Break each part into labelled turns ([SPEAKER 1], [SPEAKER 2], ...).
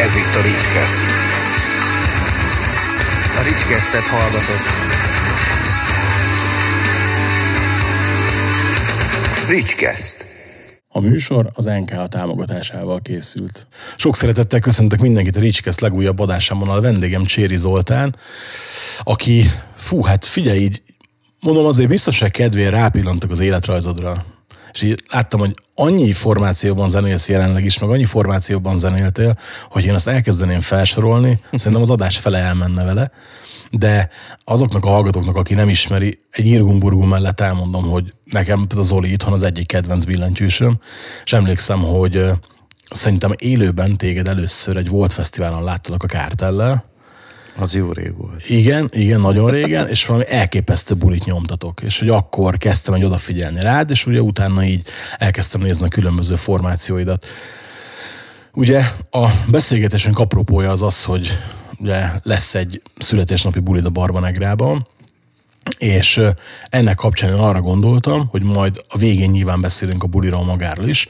[SPEAKER 1] Ez itt a Ricskeszt. A Ricskesztet hallgatott. Ricskeszt.
[SPEAKER 2] A műsor az NK támogatásával készült. Sok szeretettel köszöntök mindenkit a Ricskeszt legújabb adásában a vendégem Cséri Zoltán, aki, fú, hát figyelj így, mondom azért biztoság kedvéért rápillantok az életrajzodra. És így láttam, hogy annyi formációban zenélsz jelenleg is, meg annyi formációban zenéltél, hogy én azt elkezdeném felsorolni, szerintem az adás fele elmenne vele, de azoknak a hallgatóknak, aki nem ismeri, egy írgumburgum mellett elmondom, hogy nekem például Zoli itthon az egyik kedvenc billentyűsöm, és emlékszem, hogy szerintem élőben téged először egy Volt Fesztiválon láttalak a kártellel,
[SPEAKER 3] Az jó rég volt.
[SPEAKER 2] igen, igen, nagyon régen, és valami elképesztő bulit nyomtatok. És hogy akkor kezdtem egy odafigyelni rád, és ugye utána így elkezdtem nézni a különböző formációidat. Ugye a beszélgetésünk apropója az az, hogy ugye lesz egy születésnapi bulid a Barbanegrában, és ennek kapcsán én arra gondoltam, hogy majd a végén nyilván beszélünk a buliról magáról is,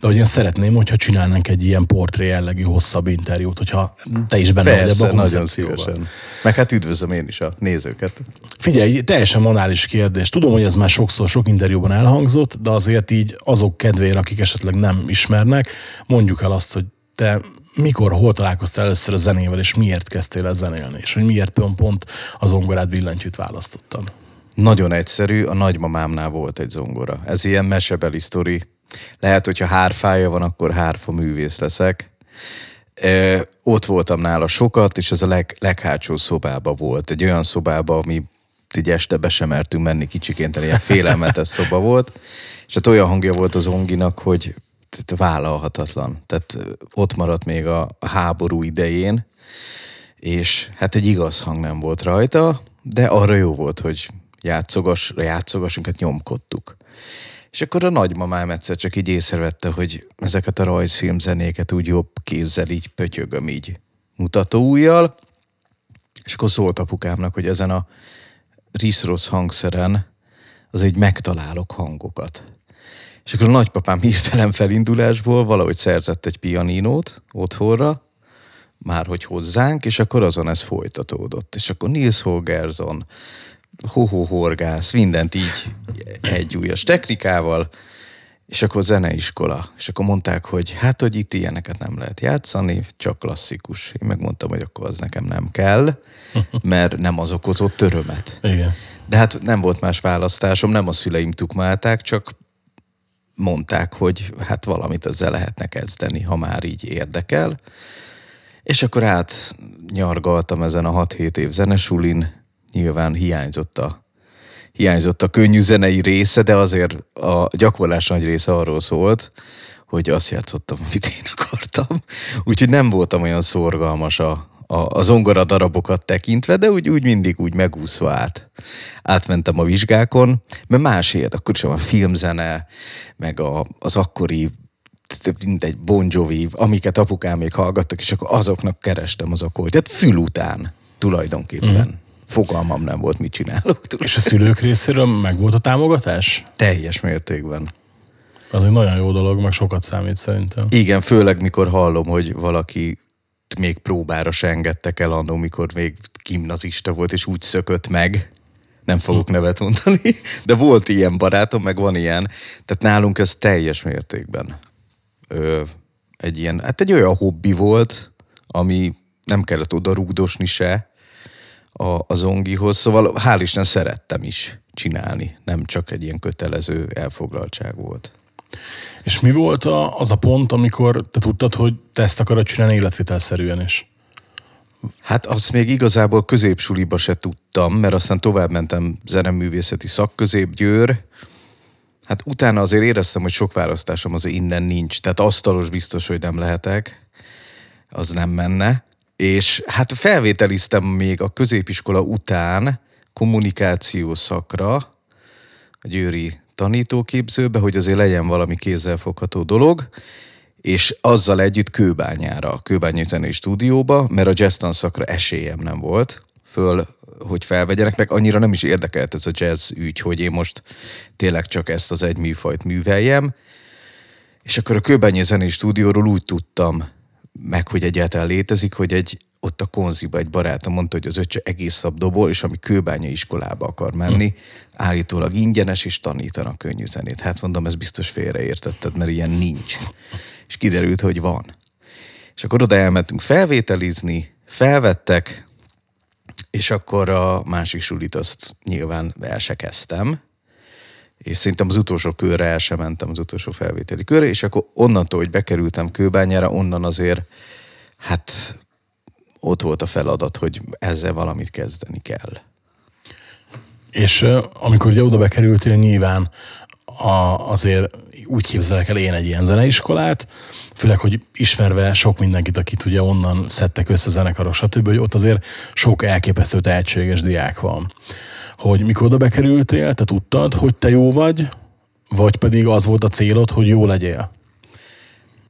[SPEAKER 2] de hogy én szeretném, hogyha csinálnánk egy ilyen portré jellegű hosszabb interjút, hogyha te is benne vagy ebben a
[SPEAKER 3] nagyon szívesen. Meg hát üdvözlöm én is a nézőket.
[SPEAKER 2] Figyelj, teljesen banális kérdés. Tudom, hogy ez már sokszor sok interjúban elhangzott, de azért így azok kedvére, akik esetleg nem ismernek, mondjuk el azt, hogy te mikor, hol találkoztál először a zenével, és miért kezdtél el zenélni, és hogy miért pont, pont az zongorát billentyűt választottad.
[SPEAKER 3] Nagyon egyszerű, a nagymamámnál volt egy zongora. Ez ilyen mesebeli sztori. Lehet, hogyha hárfája van, akkor hárfa művész leszek. Ö, ott voltam nála sokat, és ez a leg, leghátsó szobába volt. Egy olyan szobába, ami így este be sem mertünk menni kicsiként, ilyen félelmetes szoba volt. És hát olyan hangja volt az onginak, hogy tehát vállalhatatlan. Tehát ott maradt még a háború idején, és hát egy igaz hang nem volt rajta, de arra jó volt, hogy játszogas, játszogassunk, hát nyomkodtuk. És akkor a nagymamám egyszer csak így észrevette, hogy ezeket a rajzfilmzenéket úgy jobb kézzel így pötyögöm így mutatóujjal, és akkor szólt apukámnak, hogy ezen a riszrosz hangszeren az egy megtalálok hangokat. És akkor a nagypapám hirtelen felindulásból valahogy szerzett egy pianinót otthonra, már hogy hozzánk, és akkor azon ez folytatódott. És akkor Nils Holgersson, Hoho Horgász, mindent így egy újas technikával, és akkor zeneiskola. És akkor mondták, hogy hát, hogy itt ilyeneket nem lehet játszani, csak klasszikus. Én megmondtam, hogy akkor az nekem nem kell, mert nem az okozott örömet.
[SPEAKER 2] Igen.
[SPEAKER 3] De hát nem volt más választásom, nem a szüleim tukmálták, csak mondták, hogy hát valamit ezzel lehetne kezdeni, ha már így érdekel. És akkor át nyargaltam ezen a 6-7 év zenesulin, nyilván hiányzott a, hiányzott a könnyű zenei része, de azért a gyakorlás nagy része arról szólt, hogy azt játszottam, amit én akartam. Úgyhogy nem voltam olyan szorgalmas a, a, a zongora darabokat tekintve, de úgy, úgy mindig úgy megúszva át. Átmentem a vizsgákon, mert másért, akkor sem a filmzene, meg a, az akkori mindegy Bon Jovi, amiket apukám még hallgattak, és akkor azoknak kerestem az akort. Tehát fül után tulajdonképpen. Mm. Fogalmam nem volt, mit csinálok.
[SPEAKER 2] És a szülők részéről meg volt a támogatás?
[SPEAKER 3] Teljes mértékben.
[SPEAKER 2] Az egy nagyon jó dolog, meg sokat számít szerintem.
[SPEAKER 3] Igen, főleg mikor hallom, hogy valaki még próbára se engedtek el annó, mikor még gimnazista volt, és úgy szökött meg. Nem fogok nevet mondani, de volt ilyen barátom, meg van ilyen. Tehát nálunk ez teljes mértékben ö, egy ilyen, hát egy olyan hobbi volt, ami nem kellett oda rugdosni se a, a zongihoz, szóval hál' Isten szerettem is csinálni, nem csak egy ilyen kötelező elfoglaltság volt.
[SPEAKER 2] És mi volt a, az a pont, amikor te tudtad, hogy te ezt akarod csinálni életvitelszerűen is?
[SPEAKER 3] Hát azt még igazából középsuliba se tudtam, mert aztán tovább mentem zeneművészeti szakközép Győr. Hát utána azért éreztem, hogy sok választásom az innen nincs. Tehát asztalos biztos, hogy nem lehetek. Az nem menne. És hát felvételiztem még a középiskola után kommunikáció szakra, a győri tanítóképzőbe, hogy azért legyen valami kézzelfogható dolog, és azzal együtt Kőbányára, a Kőbányai Zenei Stúdióba, mert a jazz tanszakra esélyem nem volt, föl, hogy felvegyenek, meg annyira nem is érdekelt ez a jazz ügy, hogy én most tényleg csak ezt az egy műfajt műveljem, és akkor a Kőbányai Zenei Stúdióról úgy tudtam meg hogy egyáltalán létezik, hogy egy ott a konziba egy barátom mondta, hogy az öccse egész szab dobol, és ami kőbánya iskolába akar menni, hm. állítólag ingyenes, és tanítanak könnyű zenét. Hát mondom, ez biztos félreértetted, mert ilyen nincs. És kiderült, hogy van. És akkor oda elmentünk felvételizni, felvettek, és akkor a másik sulit azt nyilván el se kezdtem, és szerintem az utolsó körre el sem mentem, az utolsó felvételi körre, és akkor onnantól, hogy bekerültem kőbányára, onnan azért, hát ott volt a feladat, hogy ezzel valamit kezdeni kell.
[SPEAKER 2] És amikor ugye oda bekerültél, nyilván a, azért úgy képzelek el én egy ilyen zeneiskolát, főleg, hogy ismerve sok mindenkit, akit ugye onnan szedtek össze zenekarok, stb., hogy ott azért sok elképesztő tehetséges diák van. Hogy mikor oda bekerültél, te tudtad, hogy te jó vagy, vagy pedig az volt a célod, hogy jó legyél?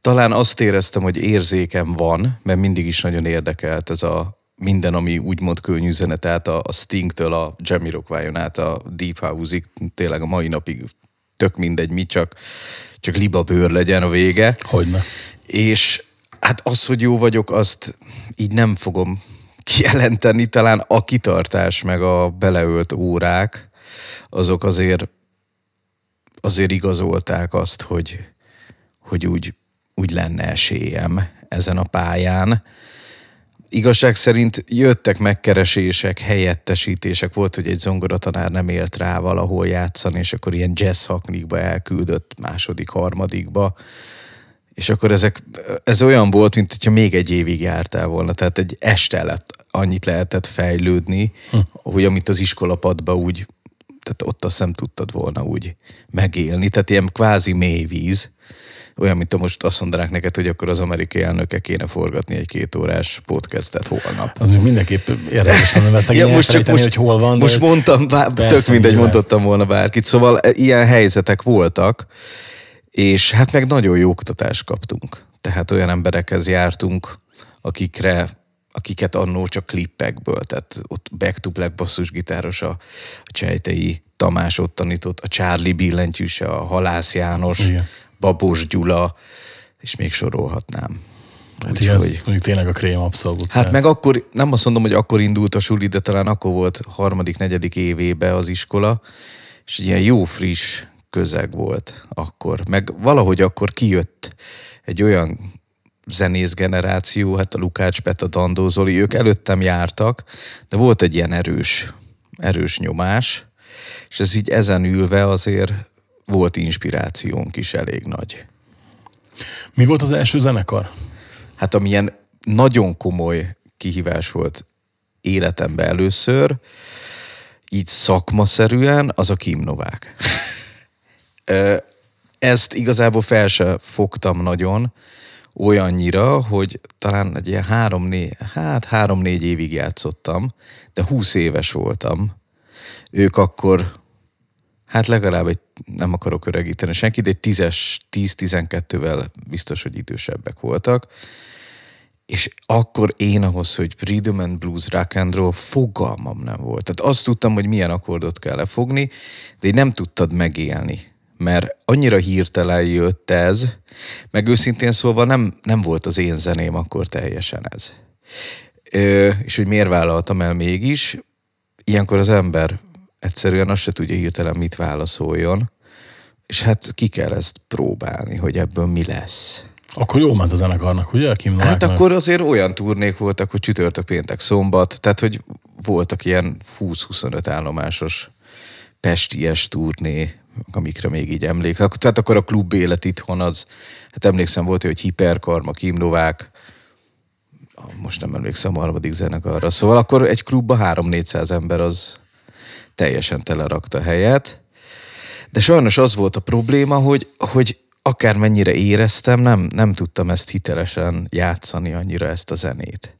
[SPEAKER 3] Talán azt éreztem, hogy érzékem van, mert mindig is nagyon érdekelt ez a minden, ami úgymond könnyű zene, tehát a, a Stingtől a Jamiroquai-on át a Deep House-ig, tényleg a mai napig tök mindegy, mi csak, csak liba bőr legyen a vége.
[SPEAKER 2] Hogyne.
[SPEAKER 3] És hát az, hogy jó vagyok, azt így nem fogom kijelenteni, talán a kitartás meg a beleölt órák, azok azért azért igazolták azt, hogy, hogy úgy, úgy lenne esélyem ezen a pályán. Igazság szerint jöttek megkeresések, helyettesítések, volt, hogy egy zongoratanár nem élt rá valahol játszani, és akkor ilyen jazz haknikba elküldött második, harmadikba. És akkor ezek, ez olyan volt, mint hogyha még egy évig jártál volna, tehát egy este lett, annyit lehetett fejlődni, hm. hogy amit az iskolapadba úgy, tehát ott azt nem tudtad volna úgy megélni, tehát ilyen kvázi mély víz olyan, mint most azt mondanák neked, hogy akkor az amerikai elnöke kéne forgatni egy két órás podcastet holnap.
[SPEAKER 2] Az még mindenképp érdekes lenne ja, most csak most, hogy hol van.
[SPEAKER 3] Most mondtam, bár, tök mindegy, mondottam volna bárkit. Szóval e, ilyen helyzetek voltak, és hát meg nagyon jó oktatást kaptunk. Tehát olyan emberekhez jártunk, akikre akiket annó csak klippekből, tehát ott Back to Black basszusgitáros a, a Csejtei Tamás ott tanított, a Charlie billentyűse, a Halász János, Igen. Babos Gyula, és még sorolhatnám.
[SPEAKER 2] Hát Úgy, ez hogy... mondjuk tényleg a krém abszolút.
[SPEAKER 3] Hát meg akkor, nem azt mondom, hogy akkor indult a suli, de talán akkor volt harmadik, negyedik évébe az iskola, és egy ilyen jó friss közeg volt akkor. Meg valahogy akkor kijött egy olyan zenész generáció, hát a Lukács Peta, Dandó Zoli, ők előttem jártak, de volt egy ilyen erős, erős nyomás, és ez így ezen ülve azért volt inspirációnk is elég nagy.
[SPEAKER 2] Mi volt az első zenekar?
[SPEAKER 3] Hát amilyen nagyon komoly kihívás volt életemben először, így szakmaszerűen, az a Kim Novák. Ezt igazából fel se fogtam nagyon, olyannyira, hogy talán egy ilyen három-négy, hát három-négy évig játszottam, de húsz éves voltam. Ők akkor hát legalább egy, nem akarok öregíteni senkit, egy tízes, 10-12-vel biztos, hogy idősebbek voltak. És akkor én ahhoz, hogy rhythm and blues, rock and roll, fogalmam nem volt. Tehát azt tudtam, hogy milyen akkordot kell lefogni, de én nem tudtad megélni. Mert annyira hirtelen jött ez, meg őszintén szólva nem, nem volt az én zeném akkor teljesen ez. Ö, és hogy miért vállaltam el mégis, ilyenkor az ember egyszerűen azt se tudja hirtelen mit válaszoljon, és hát ki kell ezt próbálni, hogy ebből mi lesz.
[SPEAKER 2] Akkor jó ment a zenekarnak, ugye? Kim
[SPEAKER 3] hát akkor azért olyan turnék voltak, hogy csütörtök, péntek, szombat, tehát hogy voltak ilyen 20-25 állomásos pesties turné, amikre még így emlékszem. Tehát akkor a klub élet itthon az, hát emlékszem volt, hogy Hiperkarma, Kim Novák, most nem emlékszem a harmadik zenekarra. Szóval akkor egy klubba 3-400 ember az, teljesen telerakta helyet. De sajnos az volt a probléma, hogy, hogy akármennyire éreztem, nem, nem tudtam ezt hitelesen játszani annyira ezt a zenét.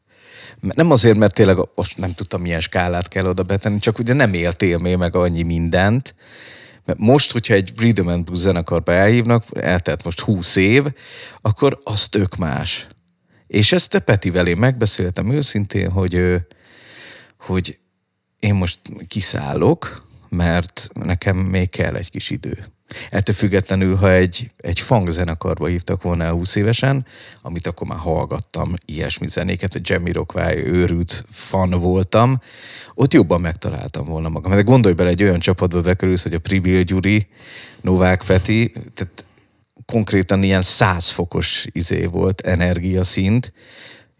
[SPEAKER 3] Nem azért, mert tényleg most nem tudtam, milyen skálát kell oda betenni, csak ugye nem éltél még meg annyi mindent. Mert most, hogyha egy Rhythm and Blues zenekarba elhívnak, eltelt most 20 év, akkor az tök más. És ezt te Petivel én megbeszéltem őszintén, hogy, hogy én most kiszállok, mert nekem még kell egy kis idő. Ettől függetlenül, ha egy, egy funk zenekarba hívtak volna el 20 évesen, amit akkor már hallgattam ilyesmi zenéket, hogy Jamie Rockwell őrült fan voltam, ott jobban megtaláltam volna magam. De gondolj bele, egy olyan csapatba bekerülsz, hogy a Pribil Gyuri, Novák Peti, tehát konkrétan ilyen százfokos izé volt energiaszint.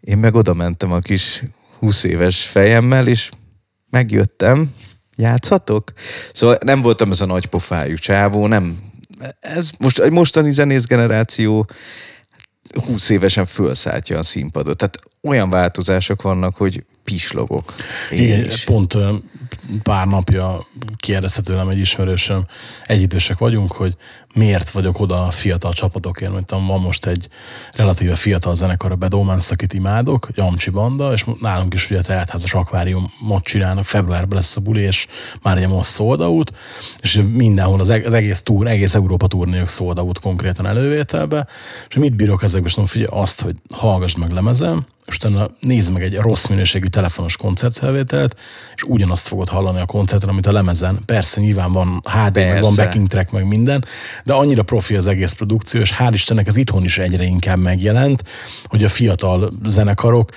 [SPEAKER 3] Én meg oda mentem a kis 20 éves fejemmel, és megjöttem, játszhatok? Szóval nem voltam ez a nagy pofájú csávó, nem. Ez most egy mostani zenész generáció 20 évesen fölszálltja a színpadot. Tehát olyan változások vannak, hogy pislogok. Én
[SPEAKER 2] Igen,
[SPEAKER 3] is.
[SPEAKER 2] pont pár napja kérdezte tőlem egy ismerősöm, egyidősek vagyunk, hogy miért vagyok oda a fiatal csapatokért, mert van most egy relatíve fiatal zenekar, a Bedomans, akit imádok, egy Amcsi banda, és nálunk is ugye teltházas akváriumot csinálnak, februárban lesz a buli, és már ugye most sold out, és mindenhol az, eg- az egész túr, egész Európa turnéjuk sold out konkrétan elővételbe, és mit bírok ezekben, és mondom, figyelj azt, hogy hallgass meg lemezem, utána nézd meg egy rossz minőségű telefonos koncertfelvételt, és ugyanazt fogod hallani a koncerten, amit a lemezen. Persze nyilván van HD, meg van
[SPEAKER 3] Persze.
[SPEAKER 2] backing track, meg minden, de annyira profi az egész produkció, és hál' Istennek ez itthon is egyre inkább megjelent, hogy a fiatal zenekarok,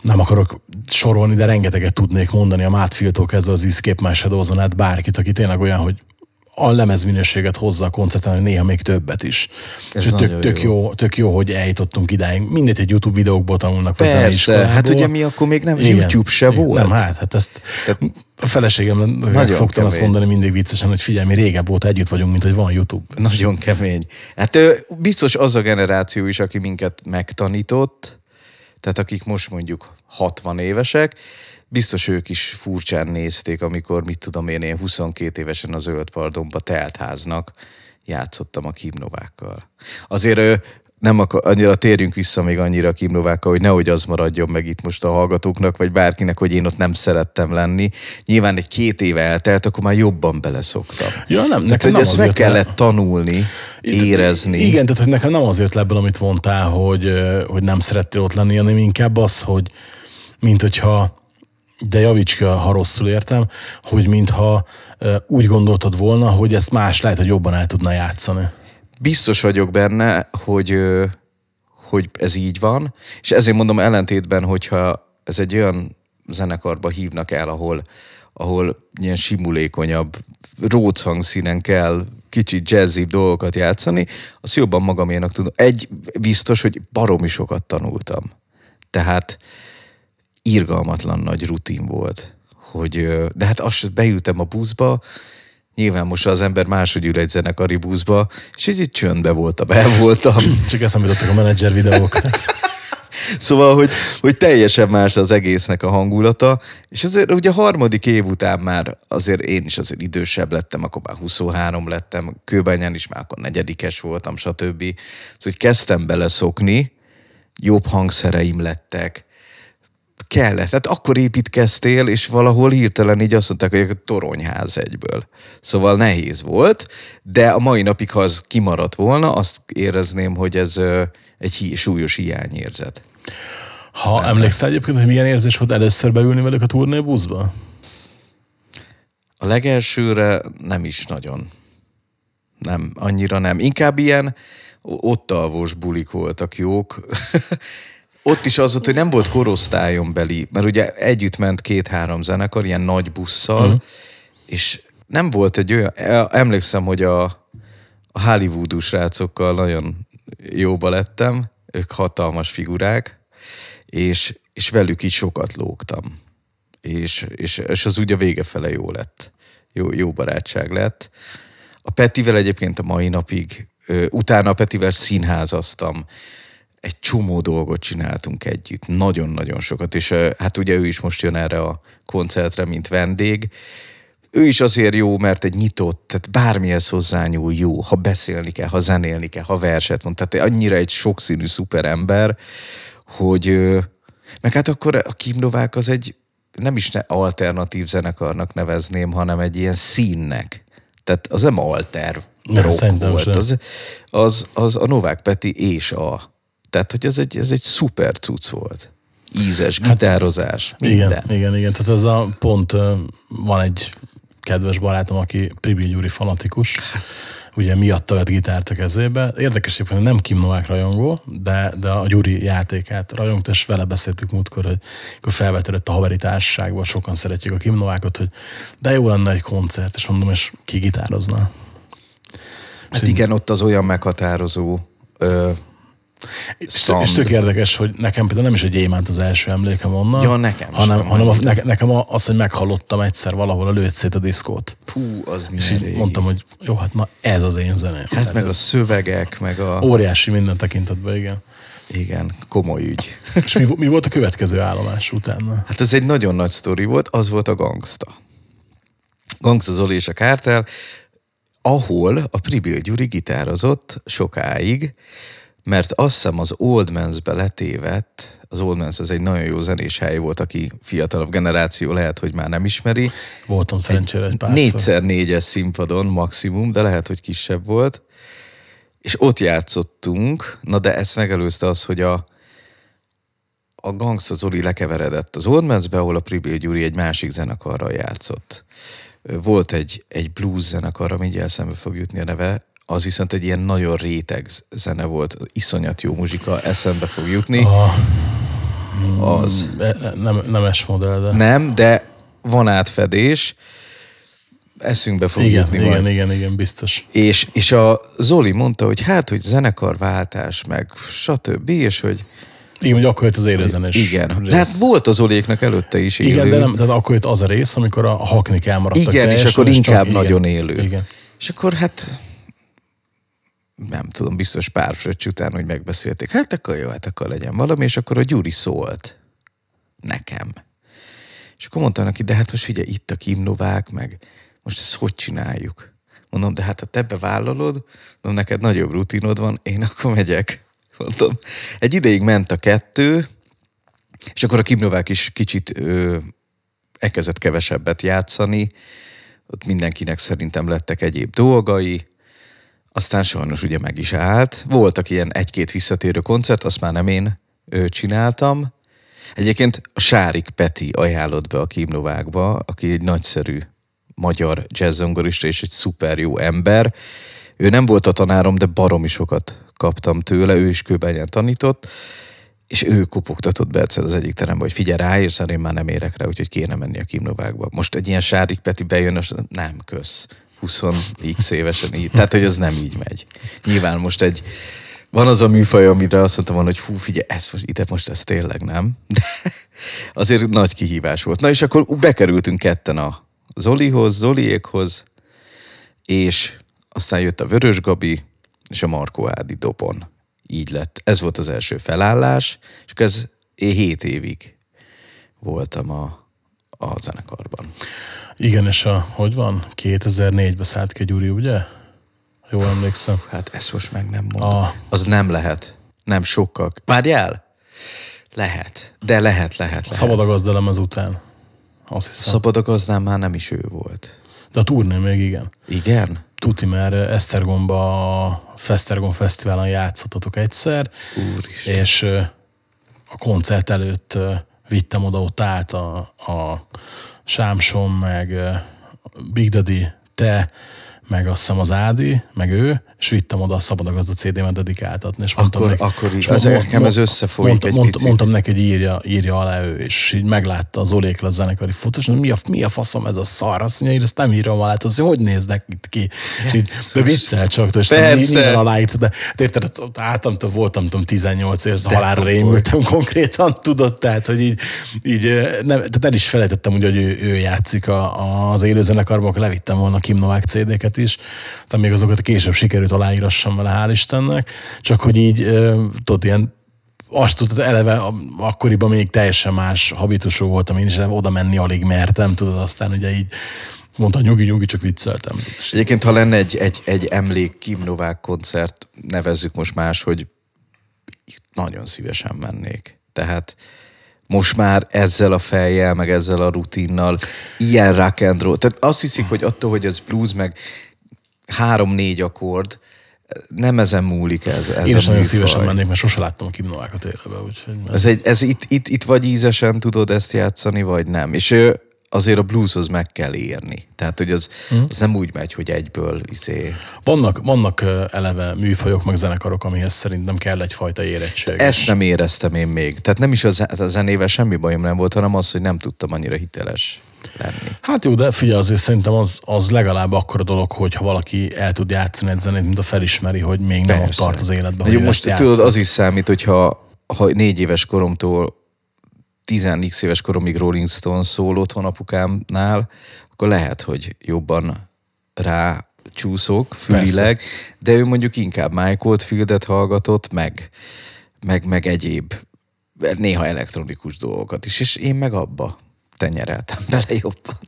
[SPEAKER 2] nem akarok sorolni, de rengeteget tudnék mondani a Mátfiltól kezdve az Escape My Shadows-on át bárkit, aki tényleg olyan, hogy a lemezminőséget hozza a koncerten, néha még többet is.
[SPEAKER 3] Ez
[SPEAKER 2] És tök, tök,
[SPEAKER 3] jó.
[SPEAKER 2] jó, tök jó, hogy eljutottunk idáig. Mindegy, hogy YouTube videókból tanulnak,
[SPEAKER 3] Persze, hát ugye mi akkor még nem YouTube se volt.
[SPEAKER 2] Nem, hát, hát ezt
[SPEAKER 3] Tehát-
[SPEAKER 2] a feleségem szoktam azt mondani mindig viccesen, hogy figyelj, mi régebb óta együtt vagyunk, mint hogy van YouTube.
[SPEAKER 3] Nagyon kemény. Hát biztos az a generáció is, aki minket megtanított, tehát akik most mondjuk 60 évesek, biztos ők is furcsán nézték, amikor, mit tudom én, én 22 évesen a Zöld Pardonba teltháznak játszottam a kimnovákkal. Azért ö, nem akar, annyira térjünk vissza még annyira a kimnovákkal, hogy nehogy az maradjon meg itt most a hallgatóknak, vagy bárkinek, hogy én ott nem szerettem lenni. Nyilván egy két éve eltelt, akkor már jobban beleszoktam.
[SPEAKER 2] Ja, nem,
[SPEAKER 3] Tehát,
[SPEAKER 2] nekem
[SPEAKER 3] hogy
[SPEAKER 2] nem
[SPEAKER 3] ezt meg kellett tanulni, érezni.
[SPEAKER 2] Igen, tehát hogy nekem nem azért ebből, amit mondtál, hogy, hogy nem szerettél ott lenni, hanem inkább az, hogy mint hogyha de javíts ki, ha rosszul értem, hogy mintha úgy gondoltad volna, hogy ezt más lehet, hogy jobban el tudna játszani.
[SPEAKER 3] Biztos vagyok benne, hogy, hogy ez így van, és ezért mondom ellentétben, hogyha ez egy olyan zenekarba hívnak el, ahol, ahol ilyen simulékonyabb, róc hangszínen kell kicsit jazzibb dolgokat játszani, azt jobban magaménak tudom. Egy biztos, hogy baromi sokat tanultam. Tehát irgalmatlan nagy rutin volt. Hogy, de hát azt beültem a buszba, nyilván most az ember máshogy ül egy zenekari buszba, és így csöndbe voltam, el voltam.
[SPEAKER 2] Csak eszembe jutottak a menedzser videók.
[SPEAKER 3] Szóval, hogy, hogy teljesen más az egésznek a hangulata, és azért ugye a harmadik év után már azért én is azért idősebb lettem, akkor már 23 lettem, Kőbányán is már akkor negyedikes voltam, stb. Szóval, hogy kezdtem beleszokni, jobb hangszereim lettek, kellett. Tehát akkor építkeztél, és valahol hirtelen így azt mondták, hogy a toronyház egyből. Szóval nehéz volt, de a mai napig, ha az kimaradt volna, azt érezném, hogy ez egy hi- súlyos hiányérzet.
[SPEAKER 2] Ha emlékszel egyébként, hogy milyen érzés volt először beülni velük a turnébuszba?
[SPEAKER 3] A legelsőre nem is nagyon. Nem, annyira nem. Inkább ilyen ott alvós bulik voltak jók. ott is az volt, hogy nem volt korosztályon beli, mert ugye együtt ment két-három zenekar, ilyen nagy busszal, uh-huh. és nem volt egy olyan, emlékszem, hogy a, a Hollywoodú srácokkal nagyon jóba lettem, ők hatalmas figurák, és, és velük így sokat lógtam. És, és, és az úgy a vége fele jó lett. Jó, jó barátság lett. A Petivel egyébként a mai napig, ö, utána a Petivel színházaztam, egy csomó dolgot csináltunk együtt, nagyon-nagyon sokat, és hát ugye ő is most jön erre a koncertre, mint vendég. Ő is azért jó, mert egy nyitott, tehát bármihez hozzányúl jó, ha beszélni kell, ha zenélni kell, ha verset mond, tehát annyira egy sokszínű szuper ember, hogy meg hát akkor a Kim Novák az egy nem is ne alternatív zenekarnak nevezném, hanem egy ilyen színnek. Tehát az nem alter
[SPEAKER 2] Ne,
[SPEAKER 3] rock
[SPEAKER 2] szerintem
[SPEAKER 3] volt.
[SPEAKER 2] sem.
[SPEAKER 3] Az, az, az a Novák Peti és a. Tehát, hogy ez egy, ez egy szuper cucc volt. Ízes, gitározás, minden.
[SPEAKER 2] Igen, igen, igen. Tehát ez a pont van egy kedves barátom, aki Pribil Gyuri fanatikus. ugye miatta vett gitárt a kezébe. Érdekes hogy nem Kim Novák rajongó, de, de a Gyuri játékát rajongt, és vele beszéltük múltkor, hogy akkor felvetődött a haveri társaságban, sokan szeretjük a Kim Novákot, hogy de jó lenne egy koncert, és mondom, és ki gitározna.
[SPEAKER 3] Hát igen, ott az olyan meghatározó ö,
[SPEAKER 2] és, és tök érdekes, hogy nekem például nem is a gyémánt az első emlékem onnan,
[SPEAKER 3] Ja, nekem
[SPEAKER 2] hanem,
[SPEAKER 3] sem.
[SPEAKER 2] hanem a, ne, nekem az, hogy meghallottam egyszer valahol a lőtt szét a diszkót.
[SPEAKER 3] Fú, az
[SPEAKER 2] És így mondtam, hogy jó, hát na ez az én zeném.
[SPEAKER 3] Hát
[SPEAKER 2] Tehát
[SPEAKER 3] meg a szövegek, meg a...
[SPEAKER 2] Óriási minden tekintetben, igen.
[SPEAKER 3] Igen, komoly ügy.
[SPEAKER 2] És mi, mi volt a következő állomás utána?
[SPEAKER 3] Hát ez egy nagyon nagy sztori volt, az volt a Gangsta. Gangsta Zoli és a Kártel, ahol a Pribil Gyuri gitározott sokáig, mert azt hiszem az Old Man's-be letévett, az Old Man's az egy nagyon jó zenés hely volt, aki fiatalabb generáció lehet, hogy már nem ismeri.
[SPEAKER 2] Voltam szerencsére egy párszor.
[SPEAKER 3] Négyszer négyes színpadon maximum, de lehet, hogy kisebb volt. És ott játszottunk, na de ezt megelőzte az, hogy a, a Gangsta Zoli lekeveredett az Old Man's-be, ahol a Pribil Gyuri egy másik zenekarral játszott. Volt egy, egy blues zenekar, ami így eszembe fog jutni a neve, az viszont egy ilyen nagyon réteg zene volt, iszonyat jó muzsika, eszembe fog jutni.
[SPEAKER 2] A,
[SPEAKER 3] Az.
[SPEAKER 2] e- nem, nemes modell, de...
[SPEAKER 3] Nem, de van átfedés, eszünkbe fog
[SPEAKER 2] igen,
[SPEAKER 3] jutni
[SPEAKER 2] igen,
[SPEAKER 3] majd.
[SPEAKER 2] igen, igen, biztos.
[SPEAKER 3] És, és a Zoli mondta, hogy hát, hogy zenekarváltás, meg stb. És hogy
[SPEAKER 2] Igen, hogy akkor jött az élőzenes
[SPEAKER 3] igen.
[SPEAKER 2] rész.
[SPEAKER 3] De hát volt az Zoléknak előtte is élő.
[SPEAKER 2] Igen, de nem, tehát akkor jött az a rész, amikor a haknik elmaradtak
[SPEAKER 3] Igen, és akkor
[SPEAKER 2] csak-
[SPEAKER 3] inkább
[SPEAKER 2] igen,
[SPEAKER 3] nagyon élő.
[SPEAKER 2] Igen.
[SPEAKER 3] És akkor hát nem tudom, biztos pár fröccs után, hogy megbeszélték. Hát akkor jó, hát akkor legyen valami, és akkor a Gyuri szólt nekem. És akkor mondta neki, de hát most figyelj, itt a Kim Novák, meg most ezt hogy csináljuk? Mondom, de hát ha te bevállalod, mondom, neked nagyobb rutinod van, én akkor megyek. Mondom, egy ideig ment a kettő, és akkor a Kim Novák is kicsit ö, elkezdett kevesebbet játszani, ott mindenkinek szerintem lettek egyéb dolgai, aztán sajnos ugye meg is állt. Voltak ilyen egy-két visszatérő koncert, azt már nem én ö, csináltam. Egyébként a Sárik Peti ajánlott be a Kim Novákba, aki egy nagyszerű magyar jazzzongorista és egy szuper jó ember. Ő nem volt a tanárom, de baromi sokat kaptam tőle, ő is kőbányán tanított, és ő kopogtatott be egyszer az egyik terembe, hogy figyelj rá, és én már nem érek rá, úgyhogy kéne menni a Kim Novákba. Most egy ilyen Sárik Peti bejön, és nem, kösz. 20x évesen így. Tehát, hogy ez nem így megy. Nyilván most egy, van az a műfaj, amire azt mondtam hogy hú, figyelj, ez most, ide most ez tényleg nem. De azért nagy kihívás volt. Na és akkor bekerültünk ketten a Zolihoz, Zoliékhoz, és aztán jött a Vörös Gabi és a Markó Ádi dobon. Így lett. Ez volt az első felállás, és ez én hét évig voltam a, a zenekarban.
[SPEAKER 2] Igen, és a, hogy van? 2004-ben szállt ki a Gyuri, ugye? Jól emlékszem.
[SPEAKER 3] Hát ezt most meg nem mondom.
[SPEAKER 2] A-
[SPEAKER 3] Az nem lehet. Nem sokkal. Várjál? Lehet. De lehet, lehet, lehet.
[SPEAKER 2] Szabad a gazdelem az után. Azt hiszem.
[SPEAKER 3] Szabad a gazdán már nem is ő volt.
[SPEAKER 2] De a turné még igen.
[SPEAKER 3] Igen?
[SPEAKER 2] Tuti, mert Esztergomba a Fesztergom Fesztiválon játszottatok egyszer,
[SPEAKER 3] Úristen.
[SPEAKER 2] és a koncert előtt vittem oda ott át a, a Sámson, meg Big Daddy, te, meg azt hiszem az Ádi, meg ő, és vittem oda a Szabad a Gazda CD-met dedikáltatni. És mondtam
[SPEAKER 3] Akkor-
[SPEAKER 2] neki,
[SPEAKER 3] akkor
[SPEAKER 2] és
[SPEAKER 3] az
[SPEAKER 2] mond-
[SPEAKER 3] nekem ez összefolyik
[SPEAKER 2] mondta,
[SPEAKER 3] egy
[SPEAKER 2] mondta. Mondtam neki, hogy írja, írja alá ő, és így meglátta az Olékla zenekari fotós, mi a, mi a faszom ez a szar, azt mondja, én ezt nem írom alá, mondja, hogy néznek itt ki. És így, de viccel csak, és minden aláírt, de érted, álltam, voltam, tudom, 18 éves, halálra rémültem konkrétan, tudod, tehát, hogy így, így nem, tehát el is felejtettem, ugye, hogy ő, ő játszik a, az élőzenekarban, akkor levittem volna a Kim Novák CD-ket is, tehát még azokat később sikerült aláírassam vele, hál' Istennek, csak hogy így, tudod, ilyen azt tudod, eleve akkoriban még teljesen más habitusú voltam én is, eleve oda menni alig mertem, tudod, aztán ugye így mondta, nyugi, nyugi, csak vicceltem.
[SPEAKER 3] Egyébként, ha lenne egy, egy, egy emlék Kim Novák koncert, nevezzük most más, hogy nagyon szívesen mennék. Tehát most már ezzel a fejjel, meg ezzel a rutinnal, ilyen rock and roll. Tehát azt hiszik, hogy attól, hogy ez blues, meg három-négy akkord, nem ezen múlik ez, ez
[SPEAKER 2] Én is nagyon szívesen mennék, mert sose láttam a Kim Novákat élőben, úgyhogy
[SPEAKER 3] Ez, egy, ez itt, itt, itt vagy ízesen tudod ezt játszani, vagy nem. És azért a blueshoz meg kell érni. Tehát, hogy az, az nem úgy megy, hogy egyből izé...
[SPEAKER 2] Vannak, vannak eleve műfajok, meg zenekarok, amihez szerintem kell egyfajta érettség.
[SPEAKER 3] Ezt nem éreztem én még. Tehát nem is a, ze- a zenével semmi bajom nem volt, hanem az, hogy nem tudtam annyira hiteles lenni.
[SPEAKER 2] Hát jó, de figyelj, azért szerintem az, az legalább akkor a dolog, hogyha valaki el tud játszani egy zenét, mint a felismeri, hogy még nem ott
[SPEAKER 3] Persze.
[SPEAKER 2] tart az életben.
[SPEAKER 3] Jó, most tudod, az is számít, hogyha ha négy éves koromtól 10 éves koromig Rolling Stones szól otthon apukámnál, akkor lehet, hogy jobban rá csúszok fülileg, de ő mondjuk inkább Mike Oldfieldet hallgatott, meg, meg, meg egyéb, néha elektronikus dolgokat is, és én meg abba tenyereltem bele jobban.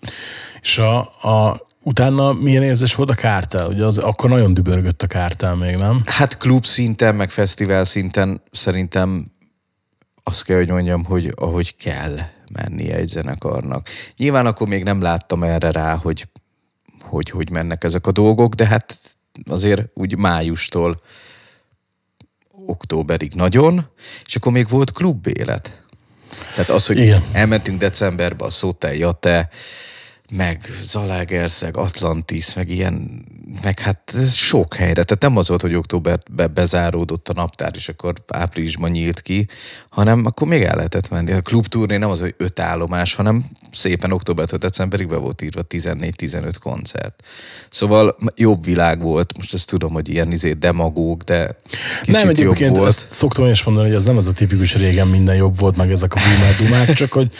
[SPEAKER 2] És a, a, utána milyen érzés volt a kártel? Ugye az, akkor nagyon dübörgött a kártel még, nem?
[SPEAKER 3] Hát klub szinten, meg fesztivál szinten szerintem azt kell, hogy mondjam, hogy ahogy kell mennie egy zenekarnak. Nyilván akkor még nem láttam erre rá, hogy hogy, hogy mennek ezek a dolgok, de hát azért úgy májustól októberig nagyon, és akkor még volt klubélet. Tehát az, hogy
[SPEAKER 2] Igen.
[SPEAKER 3] elmentünk decemberbe a Szótel Jate, meg Zalaegerszeg, Atlantis, meg ilyen, meg hát ez sok helyre. Tehát nem az volt, hogy októberben bezáródott a naptár, és akkor áprilisban nyílt ki, hanem akkor még el lehetett menni. A klubturné nem az, hogy öt állomás, hanem szépen októbertől decemberig be volt írva 14-15 koncert. Szóval jobb világ volt. Most ezt tudom, hogy ilyen izé demagóg, de kicsit
[SPEAKER 2] nem,
[SPEAKER 3] jobb
[SPEAKER 2] egyébként
[SPEAKER 3] volt.
[SPEAKER 2] ezt szoktam én is mondani, hogy ez nem ez a tipikus régen minden jobb volt, meg ezek a boomer dumák, csak hogy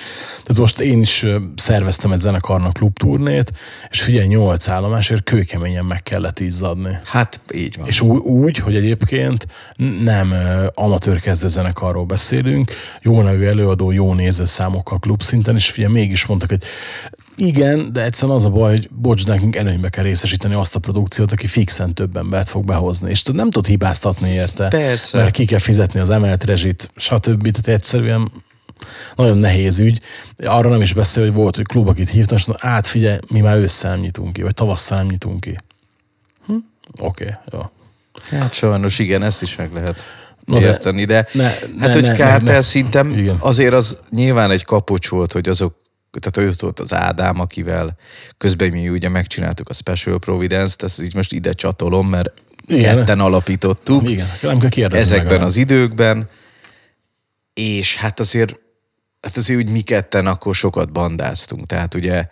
[SPEAKER 2] tehát most én is szerveztem egy zenekarnak klubturnét, és figyelj, nyolc állomásért kőkeményen meg kellett izzadni.
[SPEAKER 3] Hát így van.
[SPEAKER 2] És úgy, úgy, hogy egyébként nem amatőr kezdő zenekarról beszélünk, jó nevű előadó, jó nézőszámokkal klubszinten, és figyelj, mégis mondtak, hogy igen, de egyszerűen az a baj, hogy bocs, nekünk előnybe kell részesíteni azt a produkciót, aki fixen több embert fog behozni. És nem tud hibáztatni érte.
[SPEAKER 3] Persze.
[SPEAKER 2] Mert ki kell fizetni az emelt rezsit, stb. Tehát egyszerűen nagyon nehéz ügy. Arra nem is beszél, hogy volt, hogy klub, akit hívtam, és mondta, át figyelj, mi már ősszel nyitunk ki, vagy tavasszal nyitunk ki. Hm? Oké, okay, jó.
[SPEAKER 3] Hát sajnos igen, ezt is meg lehet
[SPEAKER 2] No,
[SPEAKER 3] érteni, de,
[SPEAKER 2] ne-
[SPEAKER 3] hát
[SPEAKER 2] ne-
[SPEAKER 3] hogy
[SPEAKER 2] ne-
[SPEAKER 3] kártel
[SPEAKER 2] ne-
[SPEAKER 3] szinten
[SPEAKER 2] Igen.
[SPEAKER 3] azért az nyilván egy kapocs volt, hogy azok, tehát ő volt az Ádám, akivel közben mi ugye megcsináltuk a Special Providence-t, ezt így most ide csatolom, mert
[SPEAKER 2] Igen.
[SPEAKER 3] ketten alapítottuk
[SPEAKER 2] Igen, nem kell
[SPEAKER 3] ezekben
[SPEAKER 2] legalább.
[SPEAKER 3] az időkben, és hát azért, hát azért úgy mi ketten akkor sokat bandáztunk, tehát ugye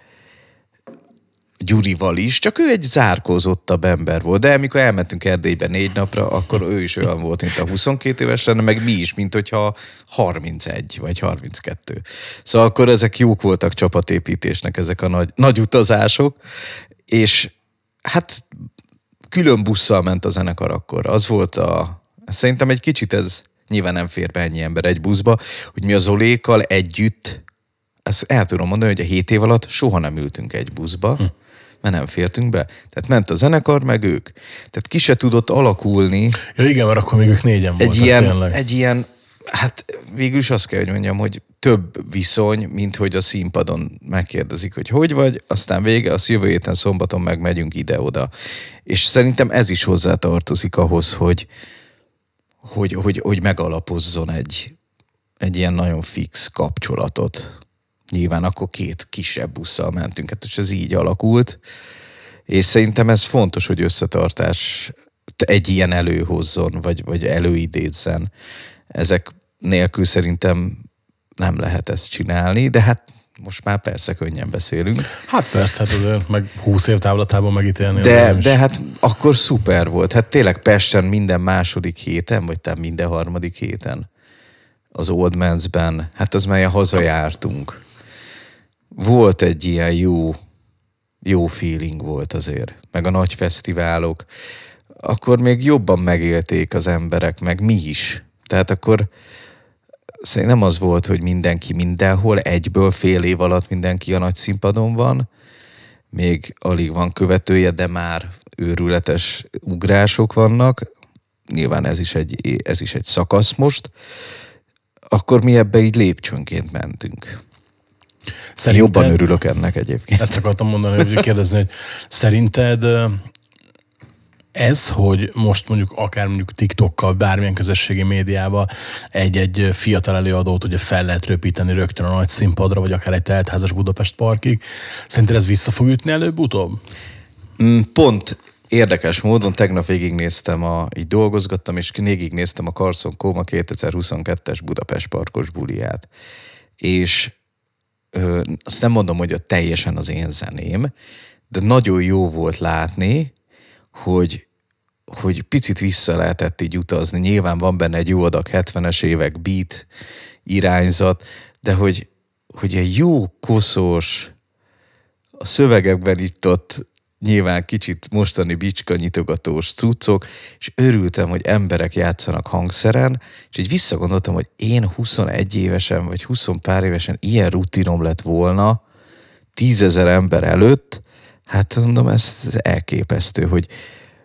[SPEAKER 3] Gyurival is, csak ő egy zárkózottabb ember volt. De amikor elmentünk Erdélybe négy napra, akkor ő is olyan volt, mint a 22 éves lenne, meg mi is, mint hogyha 31 vagy 32. Szóval akkor ezek jók voltak csapatépítésnek, ezek a nagy, nagy utazások, és hát külön busszal ment a zenekar akkor. Az volt a... Szerintem egy kicsit ez nyilván nem fér be ennyi ember egy buszba, hogy mi a Zolékkal együtt, ezt el tudom mondani, hogy a hét év alatt soha nem ültünk egy buszba, hm. Mert nem fértünk be. Tehát ment a zenekar, meg ők. Tehát ki se tudott alakulni
[SPEAKER 2] Ja igen, mert akkor még ők négyen voltak
[SPEAKER 3] egy ilyen,
[SPEAKER 2] tényleg.
[SPEAKER 3] egy ilyen, hát végül is azt kell, hogy mondjam, hogy több viszony, mint hogy a színpadon megkérdezik, hogy hogy vagy, aztán vége, azt jövő héten szombaton meg megyünk ide-oda. És szerintem ez is hozzátartozik ahhoz, hogy, hogy, hogy, hogy megalapozzon egy, egy ilyen nagyon fix kapcsolatot. Nyilván akkor két kisebb busszal mentünk, hát és ez így alakult. És szerintem ez fontos, hogy összetartás egy ilyen előhozzon, vagy, vagy előidézzen. Ezek nélkül szerintem nem lehet ezt csinálni, de hát most már persze könnyen beszélünk.
[SPEAKER 2] Hát persze, hát azért meg 20 év távlatában megítélni.
[SPEAKER 3] De,
[SPEAKER 2] is-
[SPEAKER 3] de hát akkor szuper volt. Hát tényleg Pesten minden második héten, vagy talán minden harmadik héten az Old Man's-ben, hát az melyen hazajártunk. Volt egy ilyen jó, jó feeling volt azért, meg a nagy fesztiválok. Akkor még jobban megélték az emberek, meg mi is. Tehát akkor szerintem nem az volt, hogy mindenki mindenhol, egyből fél év alatt mindenki a nagy színpadon van, még alig van követője, de már őrületes ugrások vannak. Nyilván ez is egy, ez is egy szakasz most. Akkor mi ebbe így lépcsőnként mentünk.
[SPEAKER 2] Szerinted-
[SPEAKER 3] Jobban örülök ennek egyébként.
[SPEAKER 2] Ezt akartam mondani, hogy kérdezni, hogy szerinted ez, hogy most mondjuk akár mondjuk TikTokkal, bármilyen közösségi médiával egy-egy fiatal előadót ugye fel lehet röpíteni rögtön a nagy színpadra, vagy akár egy teltházas Budapest parkig, szerinted ez vissza fog ütni előbb-utóbb?
[SPEAKER 3] Mm, Pont érdekes módon tegnap végignéztem, a, így dolgozgattam, és végignéztem a Carson Koma 2022-es Budapest parkos buliát. És ö, azt nem mondom, hogy a teljesen az én zeném, de nagyon jó volt látni, hogy, hogy picit vissza lehetett így utazni. Nyilván van benne egy jó adag 70-es évek beat irányzat, de hogy, hogy egy jó koszos, a szövegekben itt ott nyilván kicsit mostani bicska nyitogatós cuccok, és örültem, hogy emberek játszanak hangszeren, és így visszagondoltam, hogy én 21 évesen, vagy 20 pár évesen ilyen rutinom lett volna, tízezer ember előtt, hát mondom, ez elképesztő, hogy,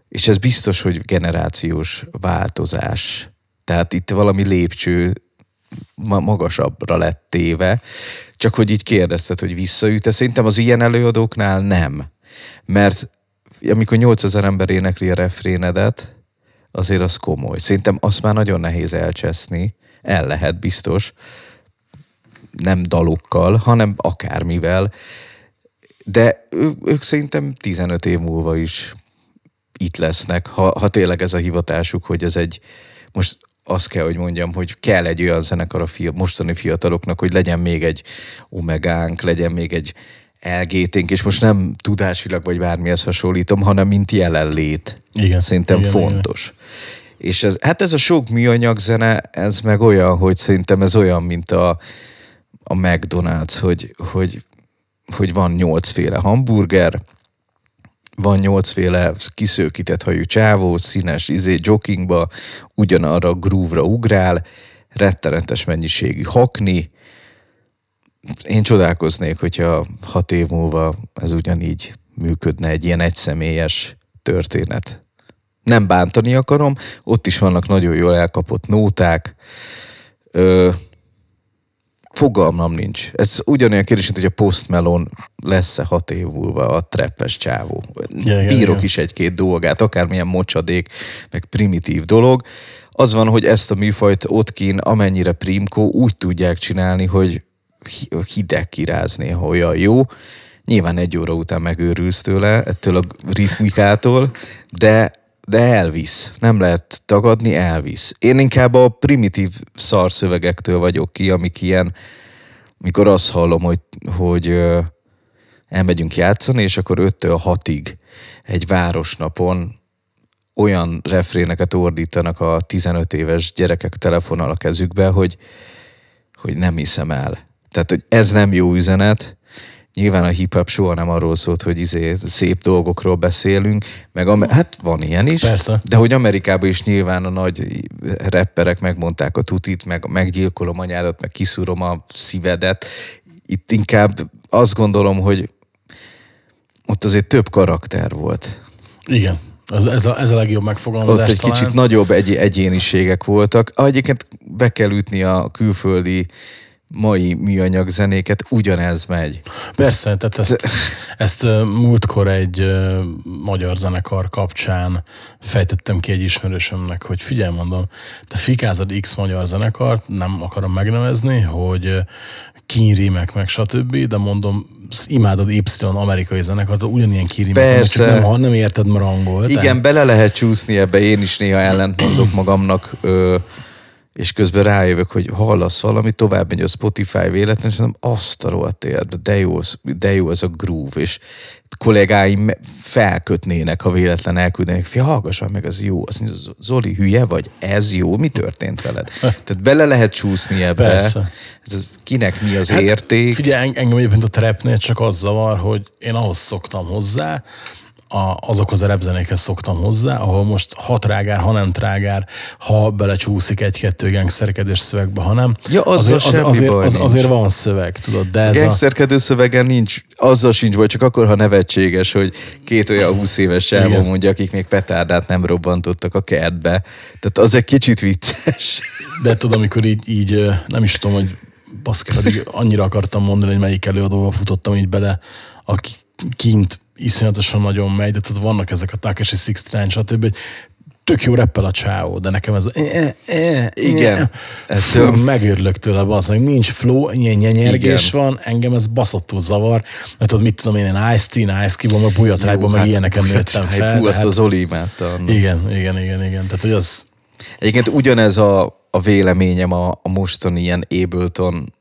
[SPEAKER 3] és ez biztos, hogy generációs változás. Tehát itt valami lépcső ma- magasabbra lett téve, csak hogy így kérdezted, hogy visszaüt Szerintem az ilyen előadóknál nem. Mert amikor 8000 ember énekli a refrénedet, azért az komoly. Szerintem azt már nagyon nehéz elcseszni. El lehet biztos. Nem dalokkal, hanem akármivel. De ők szerintem 15 év múlva is itt lesznek, ha, ha tényleg ez a hivatásuk, hogy ez egy, most azt kell, hogy mondjam, hogy kell egy olyan zenekar a fia, mostani fiataloknak, hogy legyen még egy omegánk, legyen még egy LGT-nk, és most nem tudásilag vagy bármihez hasonlítom, hanem mint jelenlét.
[SPEAKER 2] Igen,
[SPEAKER 3] Szerintem
[SPEAKER 2] igen,
[SPEAKER 3] fontos. És ez, hát ez a sok műanyag zene, ez meg olyan, hogy szerintem ez olyan, mint a, a McDonald's, hogy, hogy, hogy van nyolcféle hamburger, van nyolcféle kiszőkített hajú csávó, színes izé, joggingba, ugyanarra a groove-ra ugrál, rettenetes mennyiségű hakni. Én csodálkoznék, hogyha hat év múlva ez ugyanígy működne egy ilyen egyszemélyes történet. Nem bántani akarom, ott is vannak nagyon jól elkapott nóták, Ö, fogalmam nincs. Ez ugyanolyan kérdés, mint hogy a Post Malone lesz-e hat év múlva a treppes csávó.
[SPEAKER 2] igen,
[SPEAKER 3] Bírok is egy-két dolgát, akármilyen mocsadék, meg primitív dolog. Az van, hogy ezt a műfajt ott kín, amennyire primkó, úgy tudják csinálni, hogy hideg kirázni, ha olyan jó. Nyilván egy óra után megőrülsz tőle, ettől a ritmikától, de, de elvisz. Nem lehet tagadni, elvisz. Én inkább a primitív szarszövegektől vagyok ki, amik ilyen, mikor azt hallom, hogy, hogy elmegyünk játszani, és akkor 5-től 6-ig egy városnapon olyan refréneket ordítanak a 15 éves gyerekek telefonnal a kezükbe, hogy, hogy nem hiszem el. Tehát, hogy ez nem jó üzenet. Nyilván a hip-hop soha nem arról szólt, hogy izé szép dolgokról beszélünk, meg am- hát van ilyen is,
[SPEAKER 2] Persze.
[SPEAKER 3] de hogy Amerikában is nyilván a nagy rapperek megmondták a tutit, meg meggyilkolom anyádat, meg kiszúrom a szívedet. Itt inkább azt gondolom, hogy ott azért több karakter volt.
[SPEAKER 2] Igen. Ez, ez, a, ez a legjobb
[SPEAKER 3] Ott
[SPEAKER 2] megfogalmazás
[SPEAKER 3] egy
[SPEAKER 2] talán.
[SPEAKER 3] kicsit nagyobb egy, egyéniségek voltak. Egyébként be kell ütni a külföldi mai műanyag zenéket, ugyanez megy.
[SPEAKER 2] Persze, tehát ezt, ezt múltkor egy magyar zenekar kapcsán fejtettem ki egy ismerősömnek, hogy figyelj mondom, te fikázod X magyar zenekart, nem akarom megnevezni, hogy kínrímek meg stb., de mondom, imádod Y amerikai zenekart, ugyanilyen kínrímek,
[SPEAKER 3] Persze.
[SPEAKER 2] csak nem, ha nem érted, mert angol.
[SPEAKER 3] Igen, bele lehet csúszni ebbe, én is néha ellent mondok magamnak, ö, és közben rájövök, hogy hallasz valami, tovább megy a Spotify véletlenül, és mondom, azt a rohadt életbe, de jó, az- de jó ez a groove, és kollégáim felkötnének, ha véletlen elküldenek, fia, hallgass már meg, ez jó. Azt mondja, Zoli, hülye vagy? Ez jó? Mi történt veled? Tehát bele lehet csúszni ebbe.
[SPEAKER 2] Persze.
[SPEAKER 3] Ez, az- kinek mi az érték?
[SPEAKER 2] Figyelj, en- engem egyébként a trapnél csak az zavar, hogy én ahhoz szoktam hozzá, a, azokhoz a repzenékhez szoktam hozzá, ahol most ha trágár, ha nem trágár, ha belecsúszik egy-kettő gangsterkedés szövegbe, ha nem.
[SPEAKER 3] Ja, azzal
[SPEAKER 2] azért,
[SPEAKER 3] semmi
[SPEAKER 2] azért,
[SPEAKER 3] baj
[SPEAKER 2] az,
[SPEAKER 3] nincs.
[SPEAKER 2] azért van szöveg, tudod, de ez a...
[SPEAKER 3] Gangsterkedő szövegen nincs, azzal sincs baj, csak akkor, ha nevetséges, hogy két olyan 20 éves
[SPEAKER 2] Igen.
[SPEAKER 3] mondja, akik még petárdát nem robbantottak a kertbe. Tehát az egy kicsit vicces.
[SPEAKER 2] De tudod, amikor így, így nem is tudom, hogy baszki, pedig annyira akartam mondani, hogy melyik előadóval futottam így bele, aki kint iszonyatosan nagyon megy, de tudod, vannak ezek a Takeshi 69, stb. hogy Tök jó reppel a csáó, de nekem ez a... E, e,
[SPEAKER 3] Igen.
[SPEAKER 2] Ettől
[SPEAKER 3] Ettől-
[SPEAKER 2] megőrülök tőle, bazdmeg. Nincs flow, ilyen nyenyergés
[SPEAKER 3] Igen.
[SPEAKER 2] van, engem ez baszottul zavar, mert tudod, mit tudom én, én Ice Tea, Ice Cube-ban, meg Bujatrájban, meg ilyeneken nőttem
[SPEAKER 3] hát,
[SPEAKER 2] fel.
[SPEAKER 3] Hú, azt
[SPEAKER 2] tehát-
[SPEAKER 3] az Oli imádta.
[SPEAKER 2] Igen, igen, igen, igen. Tehát, hogy az...
[SPEAKER 3] Egyébként ugyanez a, a véleményem a, a mostani ilyen Ableton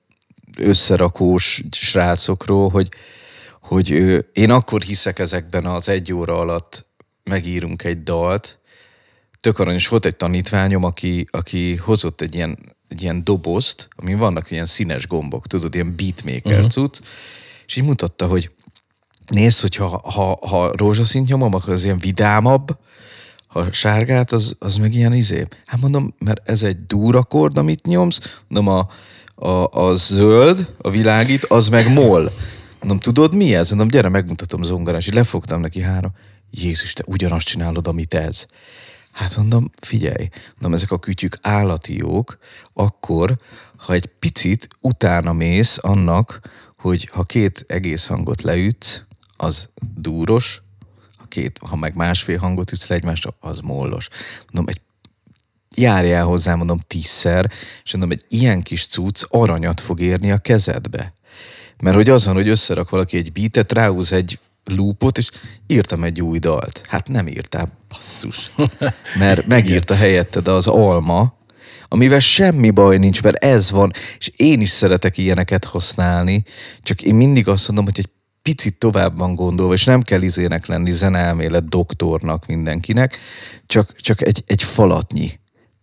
[SPEAKER 3] összerakós srácokról, hogy, hogy én akkor hiszek ezekben az egy óra alatt megírunk egy dalt. Tök aranyos volt egy tanítványom, aki, aki hozott egy ilyen, egy ilyen dobozt, amin vannak ilyen színes gombok, tudod, ilyen beatmaker uh-huh. cucc, és így mutatta, hogy nézd, hogyha ha, ha rózsaszint nyomom, akkor az ilyen vidámabb, ha sárgát, az, az meg ilyen izé. Hát mondom, mert ez egy dúrakord, amit nyomsz, mondom, a, a, a zöld, a világít, az meg moll. Mondom, tudod mi ez? Mondom, gyere, megmutatom zongorán, és lefogtam neki három. Jézus, te ugyanazt csinálod, amit ez. Hát mondom, figyelj, mondom, ezek a kütyük állati jók, akkor, ha egy picit utána mész annak, hogy ha két egész hangot leütsz, az dúros, ha, két, ha meg másfél hangot ütsz le egymásra, az mollos. Mondom, egy járjál hozzá, mondom, tízszer, és mondom, egy ilyen kis cucc aranyat fog érni a kezedbe. Mert hogy az van, hogy összerak valaki egy beatet, ráhúz egy loopot, és írtam egy új dalt. Hát nem írtál, basszus. Mert megírta helyetted az alma, amivel semmi baj nincs, mert ez van, és én is szeretek ilyeneket használni, csak én mindig azt mondom, hogy egy picit tovább van gondolva, és nem kell izének lenni, zeneelmélet doktornak mindenkinek, csak, csak egy, egy falatnyi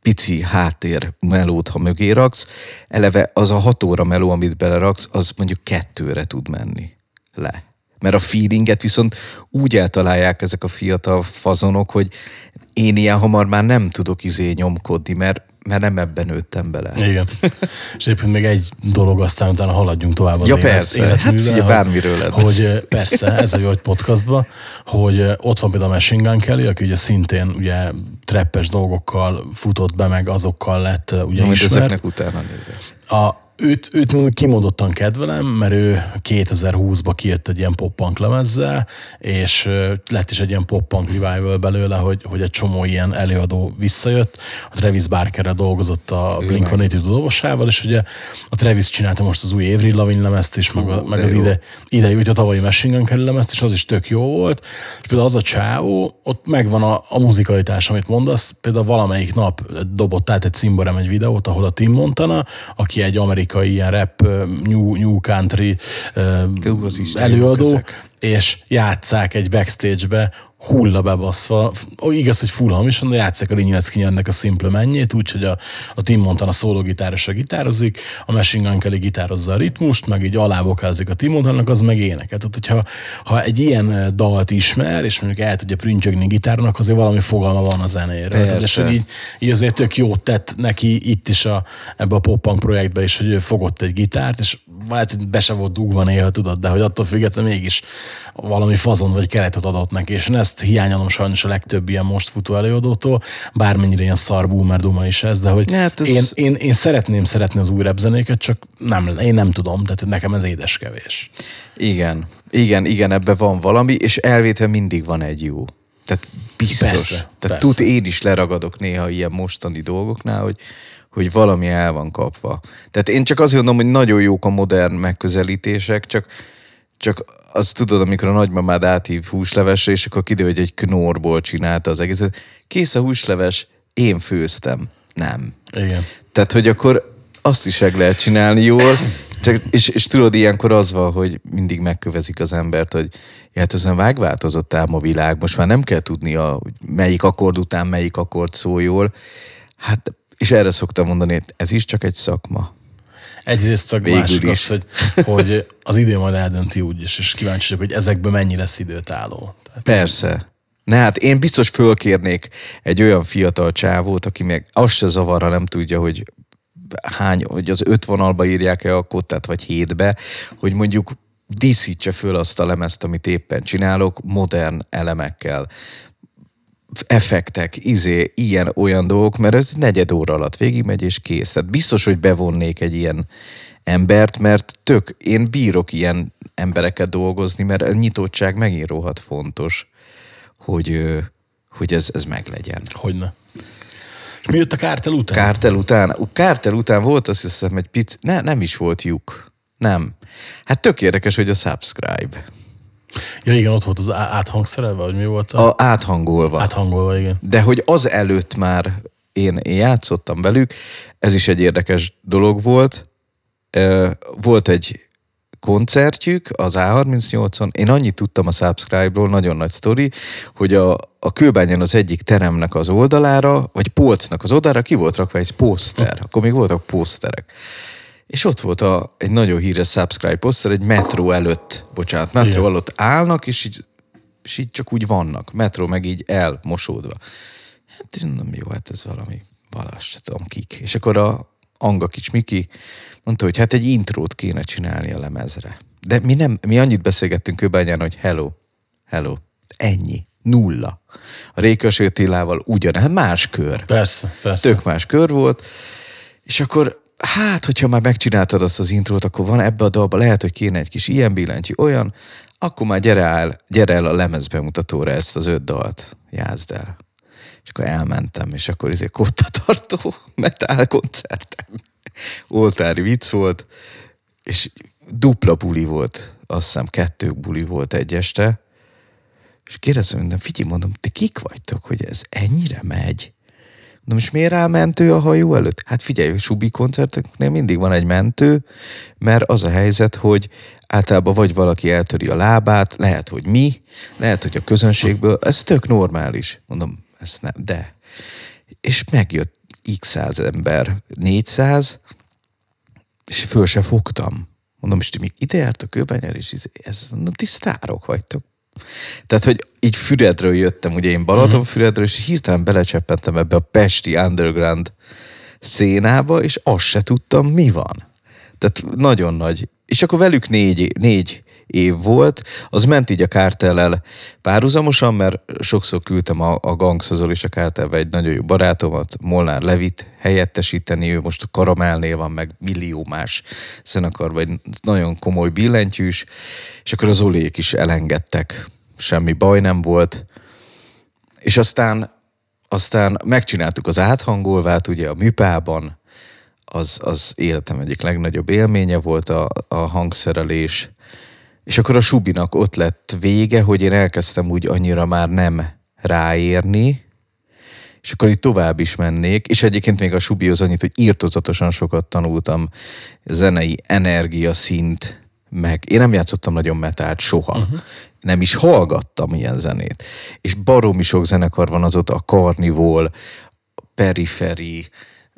[SPEAKER 3] pici háttér melót, ha mögé raksz, eleve az a hat óra meló, amit beleraksz, az mondjuk kettőre tud menni le. Mert a feelinget viszont úgy eltalálják ezek a fiatal fazonok, hogy én ilyen hamar már nem tudok izé nyomkodni, mert, mert nem ebben nőttem bele.
[SPEAKER 2] Igen. És egyébként még egy dolog, aztán utána haladjunk tovább az
[SPEAKER 3] Ja,
[SPEAKER 2] élet,
[SPEAKER 3] persze.
[SPEAKER 2] életművel,
[SPEAKER 3] Hát figyelj, bármiről lehet
[SPEAKER 2] Hogy persze, ez a jó, hogy podcastban, hogy ott van például a Machine Gun Kelly, aki ugye szintén ugye trappes dolgokkal futott be, meg azokkal lett ugye
[SPEAKER 3] Majd
[SPEAKER 2] ismert.
[SPEAKER 3] ezeknek utána nézek.
[SPEAKER 2] A, őt, őt mondjuk kimondottan kedvelem, mert ő 2020-ba kijött egy ilyen pop-punk lemezzel, és lett is egy ilyen pop-punk revival belőle, hogy, hogy egy csomó ilyen előadó visszajött. A Travis Barkerre dolgozott a Blink-182 dobosával, és ugye a Travis csinálta most az új Avril Lavigne lemezt is, meg, a, meg az
[SPEAKER 3] jó.
[SPEAKER 2] ide, idei, ugye a tavalyi Machine Gun lemezt, és az is tök jó volt. És például az a csávó, ott megvan a, a muzikalitás, amit mondasz, például valamelyik nap dobott át egy cimborám egy videót, ahol a Tim Montana, aki egy amerikai ilyen rap, new, new country ö,
[SPEAKER 3] Hú, az Isten
[SPEAKER 2] előadó,
[SPEAKER 3] jók ezek.
[SPEAKER 2] és játszák egy backstage-be, hulla bebaszva, igaz, hogy full hamisan, de játszák a Linyecki ennek a szimple mennyét, úgyhogy a, a Tim Montana szólógitárosra gitározik, a Machine Gun Kelly gitározza a ritmust, meg így alávokázik a Tim Montanak, az meg éneket. Tehát, hogyha ha egy ilyen ö, dalt ismer, és mondjuk el tudja prüntjögni gitárnak, azért valami fogalma van a zenéről. Tehát, és hogy így, így azért tök jót tett neki itt is a, ebbe a pop projektbe is, hogy ő fogott egy gitárt, és lehet, hogy be se volt dugva néha, tudod, de hogy attól függetlenül mégis valami fazon vagy keretet adott neki, és én ezt hiányolom sajnos a legtöbb ilyen most futó előadótól, bármennyire ilyen szar boomer duma is ez, de hogy
[SPEAKER 3] Hát ez-
[SPEAKER 2] én, én, én, szeretném szeretni az új rap zenéket, csak nem, én nem tudom, tehát nekem ez édeskevés.
[SPEAKER 3] Igen, igen, igen, ebben van valami, és elvétve mindig van egy jó. Tehát biztos.
[SPEAKER 2] Persze,
[SPEAKER 3] Tehát
[SPEAKER 2] persze.
[SPEAKER 3] tud, én is leragadok néha ilyen mostani dolgoknál, hogy, hogy valami el van kapva. Tehát én csak azért mondom, hogy nagyon jók a modern megközelítések, csak, csak azt tudod, amikor a nagymamád áthív húslevesre, és akkor kiderül, hogy egy knorból csinálta az egészet. Kész a húsleves, én főztem. Nem.
[SPEAKER 2] Igen.
[SPEAKER 3] Tehát, hogy akkor azt is meg lehet csinálni jól, csak, és, és tudod, ilyenkor az van, hogy mindig megkövezik az embert, hogy ja, hát ezen vágváltozott ám a világ, most már nem kell tudnia, hogy melyik akkord után melyik akkord szól jól. Hát, és erre szoktam mondani, hogy ez is csak egy szakma.
[SPEAKER 2] Egyrészt meg
[SPEAKER 3] Végül
[SPEAKER 2] másik az,
[SPEAKER 3] is.
[SPEAKER 2] hogy, hogy az idő majd eldönti úgy is, és kíváncsi vagyok, hogy ezekből mennyi lesz időtálló. Tehát
[SPEAKER 3] Persze. Ne, hát én biztos fölkérnék egy olyan fiatal csávót, aki még azt se zavarra nem tudja, hogy hány, hogy az öt vonalba írják-e a kottát, vagy hétbe, hogy mondjuk díszítse föl azt a lemezt, amit éppen csinálok, modern elemekkel, effektek, izé, ilyen, olyan dolgok, mert ez negyed óra alatt végigmegy és kész. Tehát biztos, hogy bevonnék egy ilyen, embert, mert tök, én bírok ilyen embereket dolgozni, mert a nyitottság megint rohadt fontos, hogy, hogy ez, ez meglegyen.
[SPEAKER 2] Hogyne. És mi jött a kártel után?
[SPEAKER 3] Kártel után, kártel után volt azt hiszem egy pic, ne, nem is volt lyuk. Nem. Hát tök érdekes, hogy a subscribe.
[SPEAKER 2] Ja igen, ott volt az áthangszerelve, vagy mi volt? A...
[SPEAKER 3] A áthangolva.
[SPEAKER 2] Áthangolva, igen.
[SPEAKER 3] De hogy az előtt már én, én játszottam velük, ez is egy érdekes dolog volt. Volt egy koncertjük az A38-on, én annyit tudtam a Subscribe-ról, nagyon nagy sztori, hogy a, a kőbányán az egyik teremnek az oldalára, vagy polcnak az oldalára ki volt rakva egy poszter, akkor még voltak poszterek. És ott volt a, egy nagyon híres Subscribe poszter, egy metró előtt, bocsánat, metró
[SPEAKER 2] Igen.
[SPEAKER 3] előtt állnak, és így, és így csak úgy vannak. Metró meg így elmosódva. Hát mondom, jó, hát ez valami, valasz, se tudom kik. És akkor a Anga Kics Miki mondta, hogy hát egy intrót kéne csinálni a lemezre. De mi nem, mi annyit beszélgettünk Kőbányán, hogy hello, hello, ennyi, nulla. A Rékas Attilával ugyan, hát más kör.
[SPEAKER 2] Persze, persze.
[SPEAKER 3] Tök más kör volt. És akkor, hát, hogyha már megcsináltad azt az intrót, akkor van ebbe a dalba, lehet, hogy kéne egy kis ilyen billentyű, olyan, akkor már gyere el, gyere el a lemezbemutatóra ezt az öt dalt, játszd el. És akkor elmentem, és akkor izé kottatartó metal koncerten. Oltári vicc volt, és dupla buli volt, azt hiszem kettő buli volt egy este, és kérdezem, mondom, figyelj, mondom, ti kik vagytok, hogy ez ennyire megy? Mondom, és miért áll mentő a hajó előtt? Hát figyelj, Subi koncerteknél mindig van egy mentő, mert az a helyzet, hogy általában vagy valaki eltöri a lábát, lehet, hogy mi, lehet, hogy a közönségből, ez tök normális. Mondom, ez nem, de. És megjött x száz ember, 400, és föl se fogtam. Mondom, és ti még ide jártok kőbányára, és ez, ez mondom, ti sztárok vagytok. Tehát, hogy így Füredről jöttem, ugye én Balatonfüredről, és hirtelen belecseppentem ebbe a pesti underground szénába, és azt se tudtam, mi van. Tehát nagyon nagy. És akkor velük négy, négy év volt, az ment így a kártellel párhuzamosan, mert sokszor küldtem a, a Gangszozol és a kártelbe egy nagyon jó barátomat, Molnár Levit helyettesíteni, ő most a Karamelnél van, meg millió más zenekarban, egy nagyon komoly billentyűs, és akkor az Olék is elengedtek, semmi baj nem volt, és aztán, aztán megcsináltuk az áthangolvát, ugye a műpában, az, az életem egyik legnagyobb élménye volt a, a hangszerelés, és akkor a Subinak ott lett vége, hogy én elkezdtem úgy annyira már nem ráérni, és akkor itt tovább is mennék, és egyébként még a Subihoz annyit, hogy írtozatosan sokat tanultam zenei energiaszint, meg én nem játszottam nagyon metált soha. Uh-huh. Nem is hallgattam ilyen zenét. És baromi sok zenekar van azóta, a Carnival, Periphery,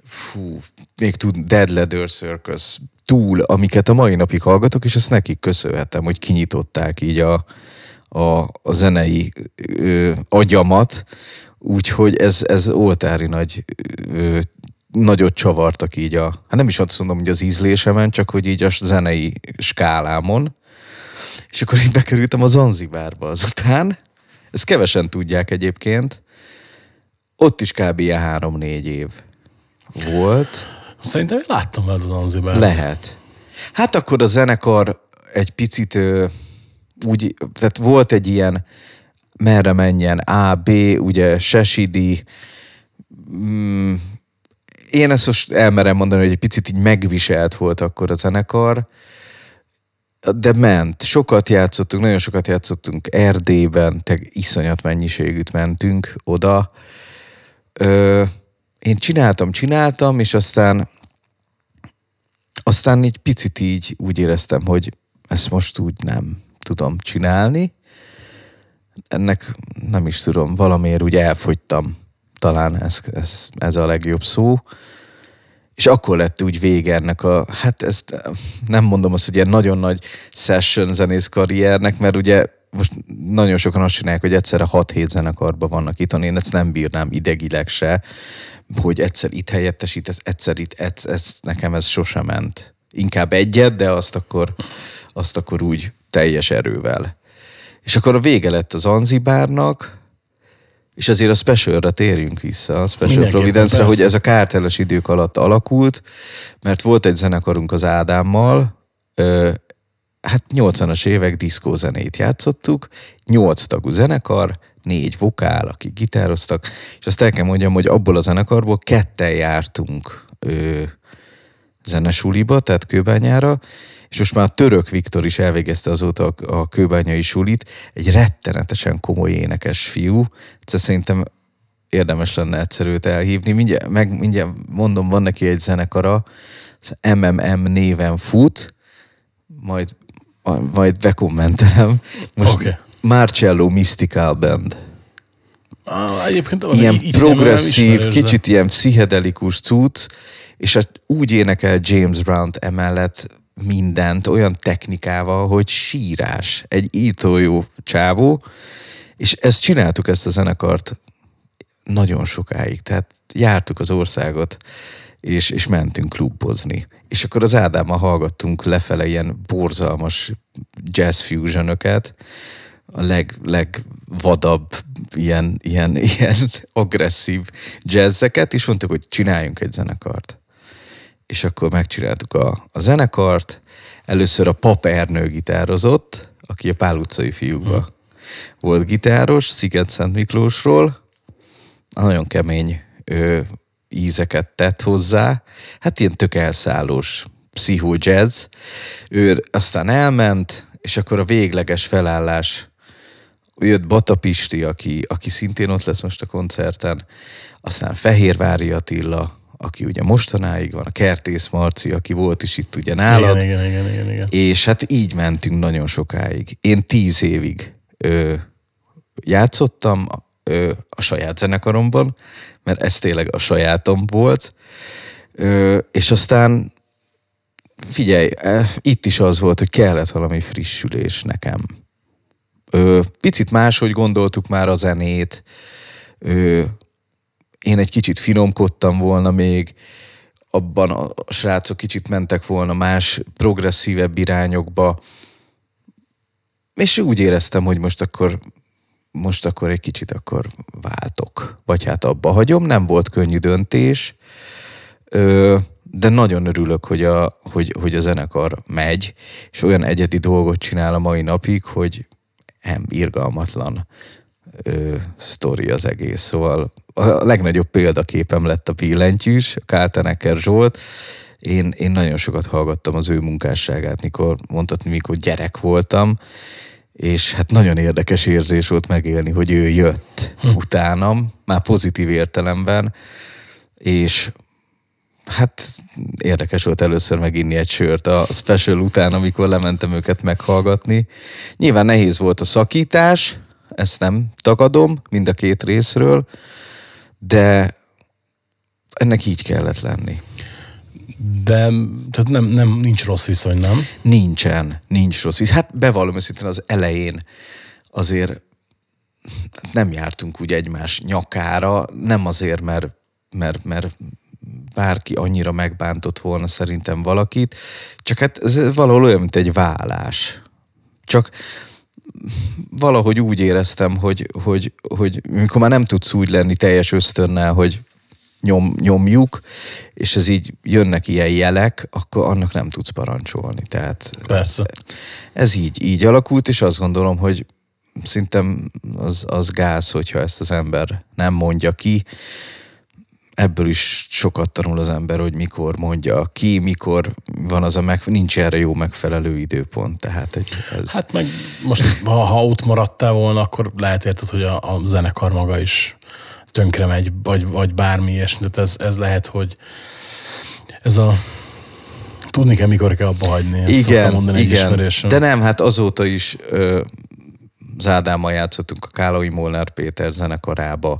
[SPEAKER 3] fú, még tud Dead Leather Circus, túl, amiket a mai napig hallgatok, és ezt nekik köszönhetem, hogy kinyitották így a, a, a zenei ö, agyamat, úgyhogy ez, ez oltári nagy ö, nagyot csavartak így a, hát nem is azt mondom, hogy az ízlésemen, csak hogy így a zenei skálámon. És akkor így bekerültem a Zanzibárba azután. Ezt kevesen tudják egyébként. Ott is kb. ilyen három-négy év volt.
[SPEAKER 2] Szerintem én láttam veled az Anzibárt.
[SPEAKER 3] Lehet. Hát akkor a zenekar egy picit úgy, tehát volt egy ilyen merre menjen, A, B, ugye Sesidi, mm, én ezt most elmerem mondani, hogy egy picit így megviselt volt akkor a zenekar, de ment. Sokat játszottunk, nagyon sokat játszottunk Erdélyben, te iszonyat mennyiségűt mentünk oda. Ö, én csináltam, csináltam, és aztán aztán így picit így úgy éreztem, hogy ezt most úgy nem tudom csinálni. Ennek nem is tudom, valamiért úgy elfogytam. Talán ez, ez, ez a legjobb szó. És akkor lett úgy vége ennek a, hát ezt nem mondom azt, hogy ilyen nagyon nagy session zenész karriernek, mert ugye most nagyon sokan azt csinálják, hogy egyszerre 6-7 zenekarban vannak itt, én ezt nem bírnám idegileg se, hogy egyszer itt helyettesít, egyszer itt, ez, ez, nekem ez sosem ment. Inkább egyet, de azt akkor, azt akkor úgy teljes erővel. És akkor a vége lett az Anzibárnak, És azért a Specialre térjünk vissza, a Special Providence-re,
[SPEAKER 2] persze.
[SPEAKER 3] hogy ez a kárteles idők alatt alakult, mert volt egy zenekarunk az Ádámmal, hát 80-as évek diszkózenét játszottuk, 8 tagú zenekar, négy vokál, akik gitároztak, és azt el kell mondjam, hogy abból a zenekarból ketten jártunk ö, zenesuliba, tehát kőbányára, és most már török Viktor is elvégezte azóta a, a kőbányai sulit, egy rettenetesen komoly énekes fiú, egyszer szerintem érdemes lenne egyszer őt elhívni. Mindjárt, meg, mindjárt mondom, van neki egy zenekara, az MMM néven fut, majd, majd bekommentelem. Most okay. Marcello Mystical Band.
[SPEAKER 2] Ah, egyébként
[SPEAKER 3] Ilyen
[SPEAKER 2] így- nem
[SPEAKER 3] progresszív,
[SPEAKER 2] de-
[SPEAKER 3] kicsit ilyen pszichedelikus cucc, és a, úgy énekel James Brown emellett mindent olyan technikával, hogy sírás. Egy ító jó csávó, és ezt csináltuk ezt a zenekart nagyon sokáig, tehát jártuk az országot, és, és mentünk klubozni. És akkor az Ádámmal hallgattunk lefele ilyen borzalmas jazz fusionöket, a leg, legvadabb, ilyen, ilyen, ilyen agresszív jazzeket, és mondtuk, hogy csináljunk egy zenekart. És akkor megcsináltuk a, a zenekart. Először a Pap Ernő gitározott, aki a Pál utcai fiúkban volt gitáros, Sziget-Szent Miklósról. Nagyon kemény ö, ízeket tett hozzá. Hát ilyen tök elszállós pszichó jazz. Ő aztán elment, és akkor a végleges felállás jött Bata Pisti, aki, aki szintén ott lesz most a koncerten, aztán Fehérvári Attila, aki ugye mostanáig van, a Kertész Marci, aki volt is itt ugye nálad,
[SPEAKER 2] Igen, igen, igen, igen, igen.
[SPEAKER 3] és hát így mentünk nagyon sokáig. Én tíz évig ö, játszottam ö, a saját zenekaromban, mert ez tényleg a sajátom volt, ö, és aztán figyelj, eh, itt is az volt, hogy kellett valami frissülés nekem. Ö, picit máshogy gondoltuk már a zenét, ö, én egy kicsit finomkodtam volna még, abban a srácok kicsit mentek volna más, progresszívebb irányokba, és úgy éreztem, hogy most akkor most akkor egy kicsit akkor váltok. Vagy hát abba hagyom, nem volt könnyű döntés, ö, de nagyon örülök, hogy a, hogy, hogy a zenekar megy, és olyan egyedi dolgot csinál a mai napig, hogy nem irgalmatlan ö, sztori az egész. Szóval a legnagyobb példaképem lett a billentyűs, a Kálteneker Zsolt. Én, én nagyon sokat hallgattam az ő munkásságát, mikor mondhatni, mikor gyerek voltam, és hát nagyon érdekes érzés volt megélni, hogy ő jött hm. utánam, már pozitív értelemben, és hát érdekes volt először meginni egy sört a special után, amikor lementem őket meghallgatni. Nyilván nehéz volt a szakítás, ezt nem tagadom mind a két részről, de ennek így kellett lenni.
[SPEAKER 2] De tehát nem, nem, nincs rossz viszony, nem?
[SPEAKER 3] Nincsen, nincs rossz víz. Hát bevallom őszintén az elején azért nem jártunk úgy egymás nyakára, nem azért, mert, mert, mert bárki annyira megbántott volna szerintem valakit, csak hát ez valahol olyan, mint egy vállás. Csak valahogy úgy éreztem, hogy, hogy, hogy mikor már nem tudsz úgy lenni teljes ösztönnel, hogy nyom, nyomjuk, és ez így jönnek ilyen jelek, akkor annak nem tudsz parancsolni. Tehát
[SPEAKER 2] Persze.
[SPEAKER 3] ez így, így alakult, és azt gondolom, hogy szerintem az, az gáz, hogyha ezt az ember nem mondja ki. Ebből is sokat tanul az ember, hogy mikor mondja ki, mikor van az a meg, nincs erre jó megfelelő időpont. Tehát egy, ez...
[SPEAKER 2] Hát meg most, ha, ha ott maradtál volna, akkor lehet érted, hogy a, a zenekar maga is tönkre megy, vagy, vagy bármi ilyesmi. Tehát ez, ez lehet, hogy ez a tudni kell, mikor kell abba hagyni. Ezt szoktam mondani egy ismerősöm.
[SPEAKER 3] De nem, hát azóta is ö, az Ádámmal játszottunk a Kálai Molnár Péter zenekarába,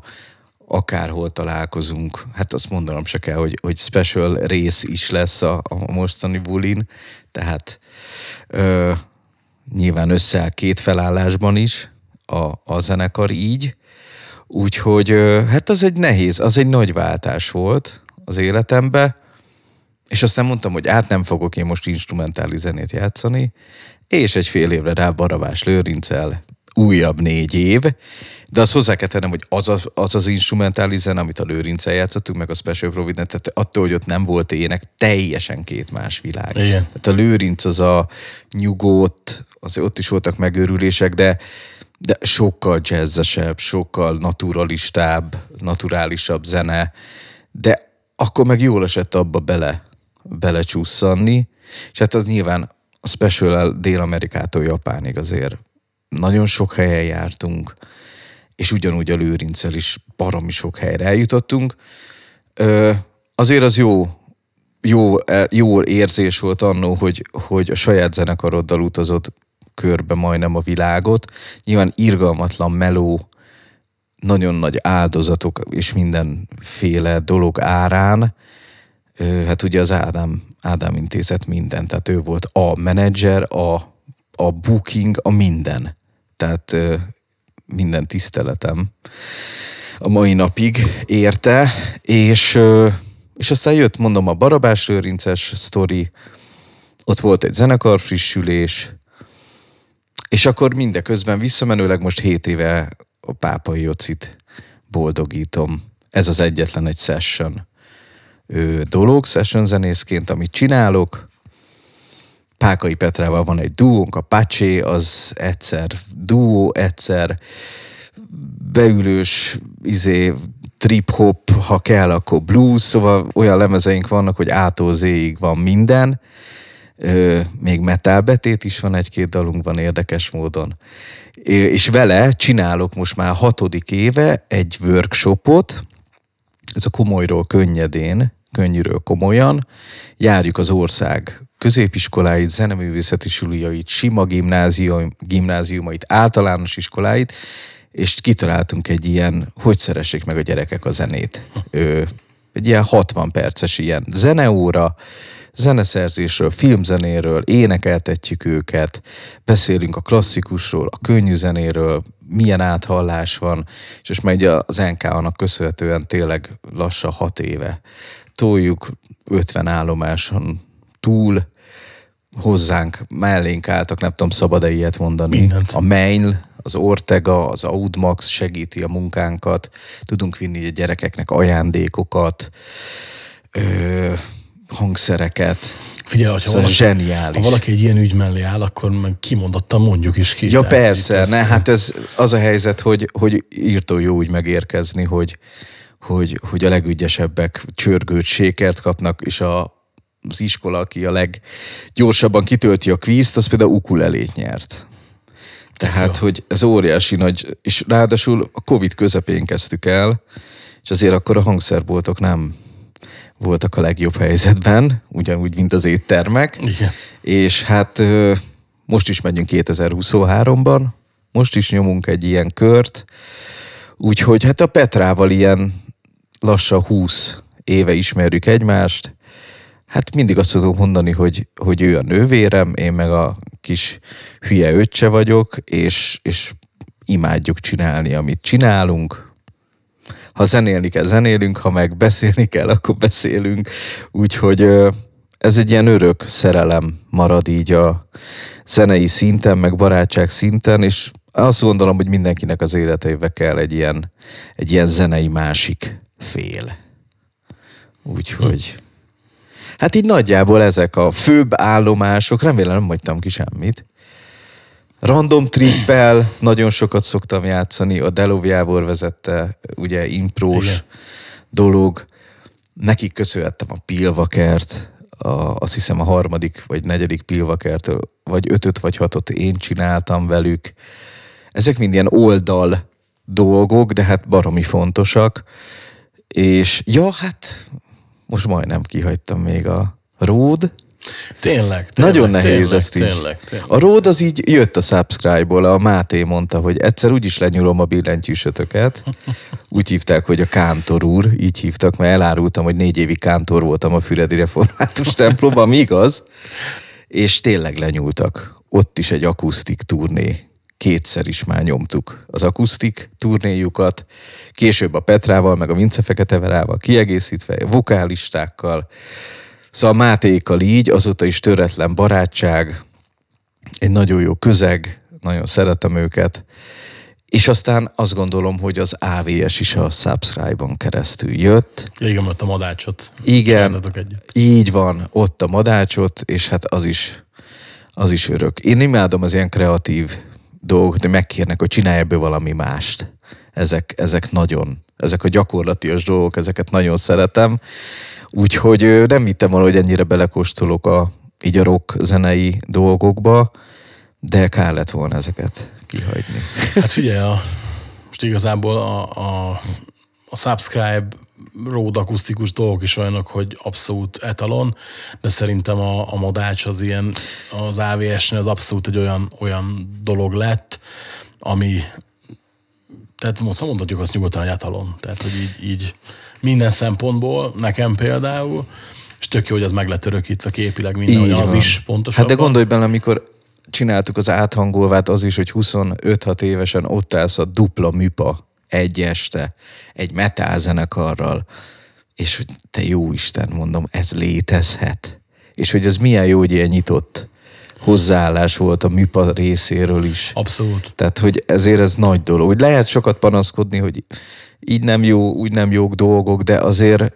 [SPEAKER 3] akárhol találkozunk, hát azt mondanom se kell, hogy, hogy special rész is lesz a, a mostani bulin, tehát ö, nyilván összeáll két felállásban is a, a zenekar így, úgyhogy hát az egy nehéz, az egy nagy váltás volt az életembe, és aztán mondtam, hogy át nem fogok én most instrumentális zenét játszani, és egy fél évre rá Baravás Lőrincel újabb négy év, de azt hozzá kell tennem, hogy az az, az, az instrumentális zene, amit a Lőrincel játszottunk, meg a Special Providence, tehát attól, hogy ott nem volt ének, teljesen két más világ.
[SPEAKER 2] Igen.
[SPEAKER 3] Tehát a Lőrinc az a nyugodt, azért ott is voltak megőrülések, de, de sokkal jazzesebb, sokkal naturalistább, naturálisabb zene, de akkor meg jól esett abba bele, belecsusszanni, és hát az nyilván a special Dél-Amerikától Japánig azért nagyon sok helyen jártunk, és ugyanúgy a Lőrincel is baromi sok helyre eljutottunk. Ö, azért az jó, jó, e, jó érzés volt annó, hogy, hogy a saját zenekaroddal utazott körbe majdnem a világot. Nyilván irgalmatlan meló, nagyon nagy áldozatok és mindenféle dolog árán. Hát ugye az Ádám, Ádám intézet minden, tehát ő volt a menedzser, a, a booking, a minden. Tehát minden tiszteletem a mai napig érte, és, és aztán jött, mondom, a Barabás Lőrinces sztori, ott volt egy zenekar frissülés, és akkor mindeközben visszamenőleg most 7 éve a Pápai Jocit boldogítom. Ez az egyetlen egy session ö, dolog, session zenészként, amit csinálok. Pákai Petrával van egy duónk, a Pacsé, az egyszer duó, egyszer beülős, izé, trip-hop, ha kell, akkor blues, szóval olyan lemezeink vannak, hogy Z-ig van minden. Ö, még metal betét is van egy-két dalunkban érdekes módon. És vele csinálok most már hatodik éve egy workshopot, ez a komolyról könnyedén, könnyűről komolyan, járjuk az ország középiskoláit, zeneművészeti suliait, sima gimnázium, gimnáziumait, általános iskoláit, és kitaláltunk egy ilyen, hogy szeressék meg a gyerekek a zenét. Ö, egy ilyen 60 perces ilyen zeneóra, zeneszerzésről, filmzenéről, énekeltetjük őket, beszélünk a klasszikusról, a könnyű zenéről, milyen áthallás van, és most már ugye az NK-nak köszönhetően tényleg lassan hat éve toljuk 50 állomáson túl, hozzánk, mellénk álltak, nem tudom, szabad-e ilyet mondani.
[SPEAKER 2] Mindent.
[SPEAKER 3] A Mail, az Ortega, az Audmax segíti a munkánkat, tudunk vinni a gyerekeknek ajándékokat, ö, hangszereket.
[SPEAKER 2] Figyelj, hogyha valaki,
[SPEAKER 3] zseniális.
[SPEAKER 2] ha valaki egy ilyen ügy mellé áll, akkor meg kimondottan mondjuk is ki.
[SPEAKER 3] Ja
[SPEAKER 2] Tehát
[SPEAKER 3] persze,
[SPEAKER 2] ez-
[SPEAKER 3] ne, hát ez az a helyzet, hogy, hogy írtó jó úgy megérkezni, hogy, hogy, hogy a legügyesebbek csörgőt, sékert kapnak, és a, az iskola, aki a leggyorsabban kitölti a kvízt, az például ukulelét nyert. Tehát,
[SPEAKER 2] Ja.
[SPEAKER 3] hogy ez óriási nagy, és ráadásul a Covid közepén kezdtük el, és azért akkor a hangszerboltok nem voltak a legjobb helyzetben, ugyanúgy, mint az éttermek.
[SPEAKER 2] Igen.
[SPEAKER 3] És hát most is megyünk 2023-ban, most is nyomunk egy ilyen kört, úgyhogy hát a Petrával ilyen lassan 20 éve ismerjük egymást, hát mindig azt tudom mondani, hogy, hogy ő a nővérem, én meg a kis hülye öccse vagyok, és, és imádjuk csinálni, amit csinálunk. Ha zenélni kell, zenélünk, ha meg beszélni kell, akkor beszélünk. Úgyhogy ez egy ilyen örök szerelem marad így a zenei szinten, meg barátság szinten, és azt gondolom, hogy mindenkinek az életeibe kell egy ilyen, egy ilyen zenei másik fél. Úgyhogy... Hát így nagyjából ezek a főbb állomások, remélem nem hagytam ki semmit. Random trippel nagyon sokat szoktam játszani, a Delov Jávor vezette, ugye imprós
[SPEAKER 2] Igen.
[SPEAKER 3] dolog. Nekik köszönhettem a Pilvakert, a, azt hiszem a harmadik vagy negyedik Pilvakertől, vagy ötöt vagy hatot én csináltam velük. Ezek mind ilyen oldal dolgok, de hát baromi fontosak. És ja, hát most majdnem kihagytam még a Ród.
[SPEAKER 2] Tényleg, tényleg.
[SPEAKER 3] Nagyon nehéz
[SPEAKER 2] tényleg,
[SPEAKER 3] ezt is.
[SPEAKER 2] Tényleg, tényleg.
[SPEAKER 3] A Ród az így jött a Subscribe-ból, a Máté mondta, hogy egyszer úgyis lenyúlom a billentyűsötöket. Úgy hívták, hogy a Kántor úr, így hívtak, mert elárultam, hogy négy évig kántor voltam a Füredi Református templomban, ami igaz. És tényleg lenyúltak. Ott is egy akusztik turné. Kétszer is már nyomtuk az akusztik turnéjukat. Később a Petrával, meg a Vince Feketeverával kiegészítve, vokálistákkal. Szóval Mátékkal így, azóta is töretlen barátság, egy nagyon jó közeg, nagyon szeretem őket. És aztán azt gondolom, hogy az AVS is a Subscribe-on keresztül jött.
[SPEAKER 2] Igen, ott a madácsot.
[SPEAKER 3] Igen, így van, ott a madácsot, és hát az is, az is örök. Én imádom az ilyen kreatív dolgokat, hogy megkérnek, hogy csinálj ebből valami mást. Ezek, ezek nagyon, ezek a gyakorlatias dolgok, ezeket nagyon szeretem. Úgyhogy nem hittem volna, hogy ennyire belekóstolok a, így a rock zenei dolgokba, de kár lett volna ezeket kihagyni.
[SPEAKER 2] Hát figyelj, a, most igazából a, a, a subscribe road akusztikus dolgok is olyanok, hogy abszolút etalon, de szerintem a, a modács az ilyen, az AVS-nél az abszolút egy olyan, olyan dolog lett, ami tehát most mondhatjuk azt nyugodtan, hogy etalon. Tehát, hogy így, így minden szempontból, nekem például, és tök jó, hogy az meg lett örökítve képileg minden, hogy az
[SPEAKER 3] van.
[SPEAKER 2] is pontosan.
[SPEAKER 3] Hát de gondolj bele, amikor csináltuk az áthangolvát, az is, hogy 25-6 évesen ott állsz a dupla műpa egy este, egy metal zenekarral, és hogy te jó Isten, mondom, ez létezhet. És hogy ez milyen jó, hogy ilyen nyitott hozzáállás volt a műpa részéről is.
[SPEAKER 2] Abszolút.
[SPEAKER 3] Tehát, hogy ezért ez nagy dolog. Hogy lehet sokat panaszkodni, hogy így nem jó, úgy nem jók dolgok, de azért,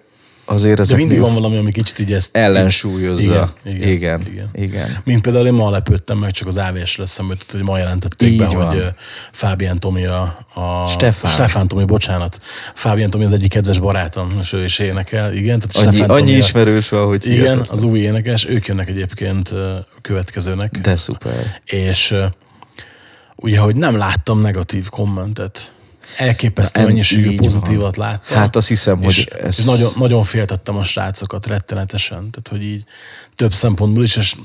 [SPEAKER 3] azért
[SPEAKER 2] De
[SPEAKER 3] ezek
[SPEAKER 2] mindig
[SPEAKER 3] mi-
[SPEAKER 2] van valami, ami kicsit így ezt...
[SPEAKER 3] ellensúlyozza.
[SPEAKER 2] Igen, igen,
[SPEAKER 3] igen,
[SPEAKER 2] igen.
[SPEAKER 3] igen.
[SPEAKER 2] Mint például én ma lepődtem meg, csak az AVS-re eszembe jutott, hogy ma jelentették
[SPEAKER 3] Így
[SPEAKER 2] be,
[SPEAKER 3] van.
[SPEAKER 2] hogy Fábián Tomi a, a...
[SPEAKER 3] Stefán.
[SPEAKER 2] Stefán Tomi, bocsánat. Fábián Tomi az egyik kedves barátom, és ő is énekel, igen. Tehát
[SPEAKER 3] Annyi,
[SPEAKER 2] Stefán
[SPEAKER 3] annyi
[SPEAKER 2] Tomi a-
[SPEAKER 3] ismerős van, hogy
[SPEAKER 2] Igen,
[SPEAKER 3] hihetetlen.
[SPEAKER 2] az új énekes, ők jönnek egyébként ö, következőnek.
[SPEAKER 3] De szuper.
[SPEAKER 2] És ugye, hogy nem láttam negatív kommentet. Elképesztő
[SPEAKER 3] En-
[SPEAKER 2] mennyiségű pozitívat
[SPEAKER 3] van.
[SPEAKER 2] láttam.
[SPEAKER 3] Hát azt hiszem,
[SPEAKER 2] és,
[SPEAKER 3] hogy ez-
[SPEAKER 2] és nagyon, nagyon féltettem a srácokat rettenetesen. Tehát, hogy így több szempontból is, és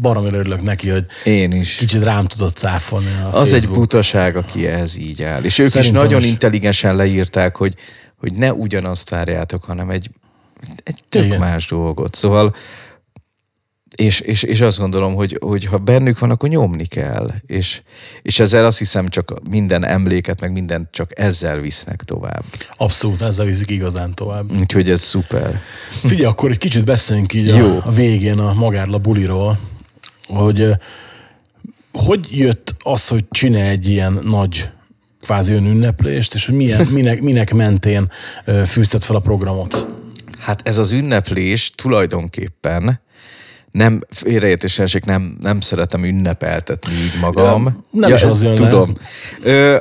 [SPEAKER 2] baromira örülök neki, hogy
[SPEAKER 3] Én is.
[SPEAKER 2] kicsit rám tudott cáfolni a
[SPEAKER 3] Az egy
[SPEAKER 2] Facebook.
[SPEAKER 3] butaság, aki ehhez így áll. És ők
[SPEAKER 2] Szerintem
[SPEAKER 3] is nagyon
[SPEAKER 2] is.
[SPEAKER 3] intelligensen leírták, hogy, hogy ne ugyanazt várjátok, hanem egy, egy tök
[SPEAKER 2] Igen.
[SPEAKER 3] más dolgot. Szóval és, és, és azt gondolom, hogy, hogy ha bennük van, akkor nyomni kell. És, és ezzel azt hiszem csak minden emléket, meg mindent csak ezzel visznek tovább.
[SPEAKER 2] Abszolút, ezzel viszik igazán tovább.
[SPEAKER 3] Úgyhogy ez szuper.
[SPEAKER 2] Figyelj, akkor egy kicsit beszéljünk így
[SPEAKER 3] Jó.
[SPEAKER 2] a, a végén a magáról a buliról, hogy ö, hogy jött az, hogy csinálj egy ilyen nagy kvázi önünneplést, és hogy milyen, minek, minek mentén ö, fűzted fel a programot?
[SPEAKER 3] Hát ez az ünneplés tulajdonképpen nem, félreértés esik, nem, nem szeretem ünnepeltetni így magam.
[SPEAKER 2] Ja, nem is
[SPEAKER 3] ezt
[SPEAKER 2] az jön.
[SPEAKER 3] Tudom. Ö,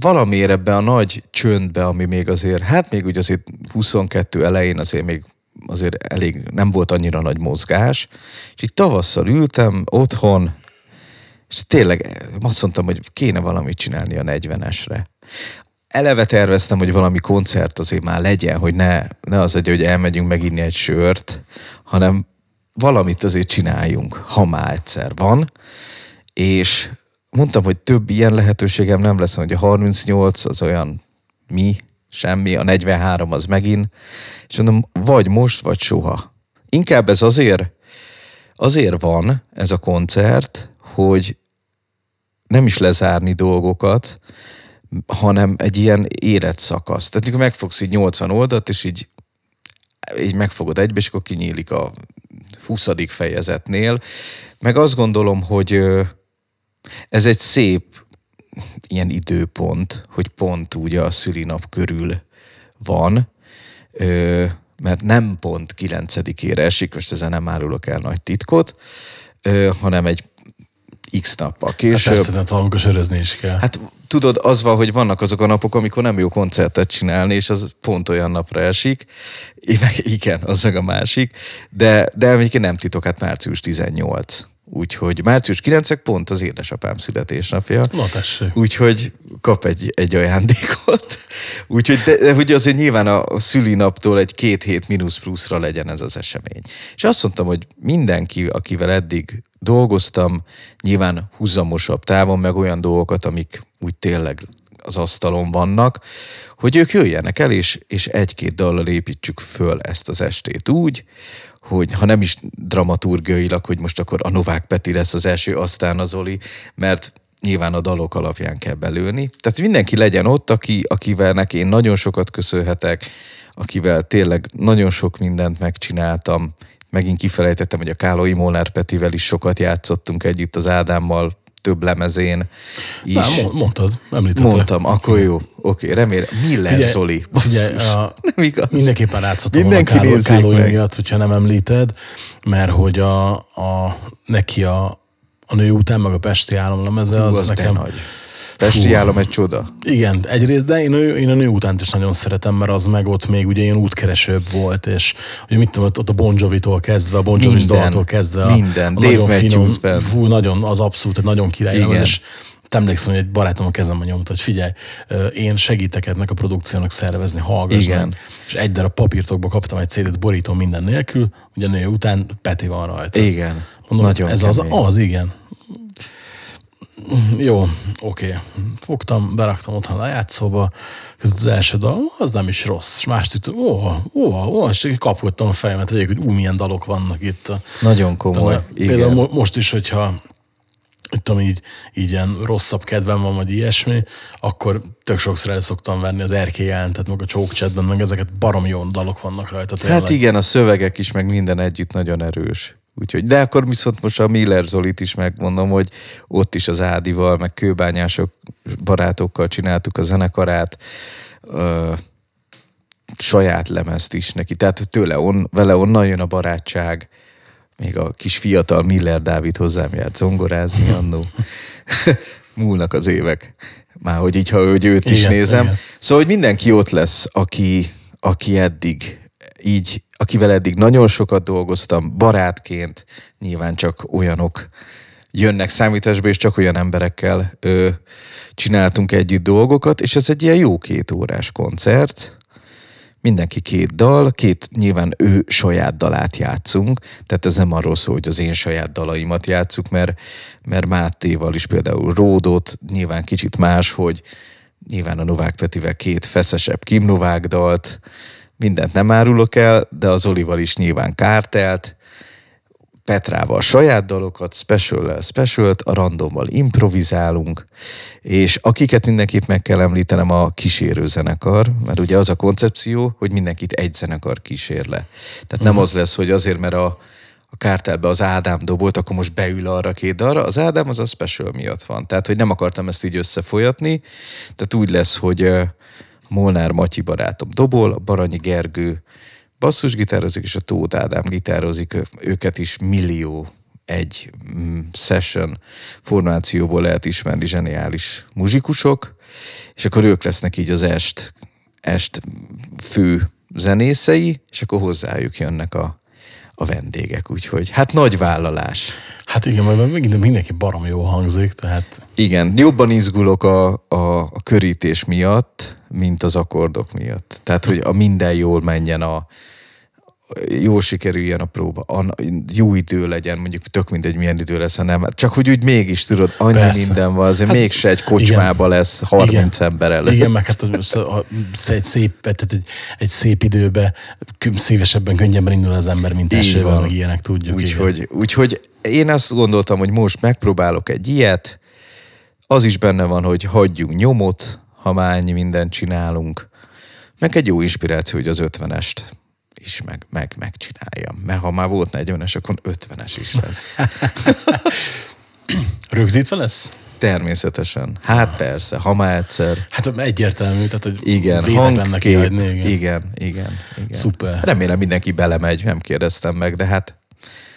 [SPEAKER 3] valamiért ebbe a nagy csöndbe, ami még azért, hát még úgy azért 22 elején azért még azért elég nem volt annyira nagy mozgás, és itt tavasszal ültem otthon, és tényleg azt mondtam, hogy kéne valamit csinálni a 40-esre. Eleve terveztem, hogy valami koncert azért már legyen, hogy ne, ne az egy, hogy elmegyünk meginni egy sört, hanem valamit azért csináljunk, ha már egyszer van. És mondtam, hogy több ilyen lehetőségem nem lesz, hogy a 38 az olyan mi, semmi, a 43 az megint. És mondom, vagy most, vagy soha. Inkább ez azért, azért van ez a koncert, hogy nem is lezárni dolgokat, hanem egy ilyen életszakasz. Tehát mikor megfogsz így 80 oldalt, és így, így megfogod egybe, és akkor kinyílik a 20. fejezetnél. Meg azt gondolom, hogy ez egy szép ilyen időpont, hogy pont úgy a szülinap körül van, mert nem pont 9-ére esik, most ezen nem árulok el nagy titkot, hanem egy x nappal
[SPEAKER 2] Hát
[SPEAKER 3] később.
[SPEAKER 2] persze, tehát valamikor sörözni is kell.
[SPEAKER 3] Hát tudod, az van, hogy vannak azok a napok, amikor nem jó koncertet csinálni, és az pont olyan napra esik. Igen, az meg a másik. De, de egyébként nem titok, hát március 18. Úgyhogy március 9 pont az édesapám születésnapja.
[SPEAKER 2] Na tessék.
[SPEAKER 3] Úgyhogy kap egy, egy ajándékot. Úgyhogy de, hogy azért nyilván a szülinaptól egy két hét mínusz pluszra legyen ez az esemény. És azt mondtam, hogy mindenki, akivel eddig dolgoztam, nyilván húzamosabb távon, meg olyan dolgokat, amik úgy tényleg az asztalon vannak, hogy ők jöjjenek el, és, és egy-két dallal építsük föl ezt az estét úgy, hogy ha nem is dramaturgiailag, hogy most akkor a Novák Peti lesz az első, aztán az Oli, mert nyilván a dalok alapján kell belőni. Tehát mindenki legyen ott, aki, akivel neki én nagyon sokat köszönhetek, akivel tényleg nagyon sok mindent megcsináltam. Megint kifelejtettem, hogy a Kálói Molnár Petivel is sokat játszottunk együtt az Ádámmal, több lemezén is.
[SPEAKER 2] Mo- mondtad, említetted.
[SPEAKER 3] Mondtam, akkor jó. Oké, remélem. Miller
[SPEAKER 2] Figyelj,
[SPEAKER 3] Zoli.
[SPEAKER 2] Figyelj, a,
[SPEAKER 3] Nem igaz.
[SPEAKER 2] mindenképpen rátszatom volna
[SPEAKER 3] Mindenki
[SPEAKER 2] Káló,
[SPEAKER 3] nézzék
[SPEAKER 2] Kálói
[SPEAKER 3] meg.
[SPEAKER 2] miatt, hogyha nem említed, mert hogy a, a neki a, a nő után, meg a Pesti álomlemeze,
[SPEAKER 3] Hú,
[SPEAKER 2] az,
[SPEAKER 3] az
[SPEAKER 2] nekem...
[SPEAKER 3] nagy. Pesti
[SPEAKER 2] Fú.
[SPEAKER 3] állam egy csoda.
[SPEAKER 2] Igen, egyrészt, de én, a- én a nő utánt is nagyon szeretem, mert az meg ott még ugye ilyen útkeresőbb volt, és ugye mit tudom, ott- a Bon Jovi-tól kezdve, a Bon Jovi daltól kezdve. A,
[SPEAKER 3] minden.
[SPEAKER 2] a
[SPEAKER 3] Dave
[SPEAKER 2] nagyon finom, hú, nagyon, az abszolút egy nagyon király lemez, és emlékszem, hogy egy barátom a kezemben nyomta, hogy figyelj, én segítek ennek a produkciónak szervezni, hallgass
[SPEAKER 3] Igen.
[SPEAKER 2] meg. És egy darab papírtokba kaptam egy CD-t borító minden nélkül, ugye a nő után Peti van rajta.
[SPEAKER 3] Igen.
[SPEAKER 2] Mondom,
[SPEAKER 3] Nagyon
[SPEAKER 2] ez az,
[SPEAKER 3] kemény.
[SPEAKER 2] az, igen. Jó, oké. Fogtam, beraktam otthon a játszóba, az első dal, az nem is rossz. És más tudtam, ó, ó, ó, és kapkodtam a fejemet, hogy, hogy ú, milyen dalok vannak itt.
[SPEAKER 3] Nagyon komoly.
[SPEAKER 2] Talán-
[SPEAKER 3] Igen.
[SPEAKER 2] Például mo- most is, hogyha hogy tudom, így, így ilyen rosszabb kedvem van, vagy ilyesmi, akkor tök sokszor el szoktam venni az erkély jelentet, meg a csókcsetben, meg ezeket barom jó dalok vannak rajta. Tényleg.
[SPEAKER 3] Hát igen, a szövegek is, meg minden együtt nagyon erős. Úgyhogy, de akkor viszont most a Miller Zolit is megmondom, hogy ott is az Ádival, meg kőbányások barátokkal csináltuk a zenekarát, ö, saját lemezt is neki. Tehát tőle on, vele onnan jön a barátság, még a kis fiatal Miller Dávid hozzám járt zongorázni annó. Múlnak az évek. Már hogy így, ha hogy őt is
[SPEAKER 2] Igen,
[SPEAKER 3] nézem.
[SPEAKER 2] igen.
[SPEAKER 3] Szóval, hogy mindenki ott lesz, aki, aki eddig így, akivel eddig nagyon sokat dolgoztam, barátként, nyilván csak olyanok jönnek számításba, és csak olyan emberekkel ö, csináltunk együtt dolgokat, és ez egy ilyen jó két órás koncert, mindenki két dal, két nyilván ő saját dalát játszunk, tehát ez nem arról szól, hogy az én saját dalaimat játszuk, mert, mert Mátéval is például Ródot, nyilván kicsit más, hogy nyilván a Novák Petivel két feszesebb Kim Novák dalt, mindent nem árulok el, de az Olival is nyilván kártelt, Petrával saját dalokat, special specialt, a randommal improvizálunk, és akiket mindenképp meg kell említenem a kísérő zenekar, mert ugye az a koncepció, hogy mindenkit egy zenekar kísér le. Tehát nem az lesz, hogy azért, mert a, a kártelbe az Ádám dobolt, akkor most beül arra két dalra. Az Ádám az a special miatt van. Tehát, hogy nem akartam ezt így összefolyatni. Tehát úgy lesz, hogy Molnár Matyi barátom dobol, Baranyi Gergő basszusgitározik, és a Tóth Ádám gitározik, őket is millió egy mm, session formációból lehet ismerni zseniális muzsikusok, és akkor ők lesznek így az est, est fő zenészei, és akkor hozzájuk jönnek a, a vendégek, úgyhogy hát nagy vállalás.
[SPEAKER 2] Hát igen, mert megint mindenki barom jó hangzik, tehát
[SPEAKER 3] Igen, jobban izgulok a, a, a körítés miatt, mint az akkordok miatt. Tehát, hogy a minden jól menjen a jól sikerüljen a próba, a, jó idő legyen, mondjuk tök mindegy milyen idő lesz, hanem csak hogy úgy mégis tudod, annyi
[SPEAKER 2] Persze.
[SPEAKER 3] minden van, azért
[SPEAKER 2] Hát,
[SPEAKER 3] mégse egy kocsmába
[SPEAKER 2] igen.
[SPEAKER 3] lesz 30 ember előtt.
[SPEAKER 2] Igen, meg hát az, a, egy szép, tehát egy, egy szép időbe szívesebben, könnyebben indul az ember, mint
[SPEAKER 3] van.
[SPEAKER 2] meg ilyenek tudjuk. igen.
[SPEAKER 3] Úgyhogy, úgyhogy én azt gondoltam, hogy most megpróbálok egy ilyet, az is benne van, hogy hagyjunk nyomot, ha már mindent csinálunk, meg egy jó inspiráció, hogy az ötvenest is meg, meg, megcsináljam. Mert ha már volt 40-es, akkor 50-es is lesz.
[SPEAKER 2] Rögzítve lesz?
[SPEAKER 3] Természetesen. Hát persze, ha már egyszer.
[SPEAKER 2] Hát egyértelmű, tehát hogy
[SPEAKER 3] Igen, hangkép.
[SPEAKER 2] kihagyni. Igen.
[SPEAKER 3] Igen, igen, igen.
[SPEAKER 2] Szuper.
[SPEAKER 3] Remélem mindenki belemegy, nem kérdeztem meg, de hát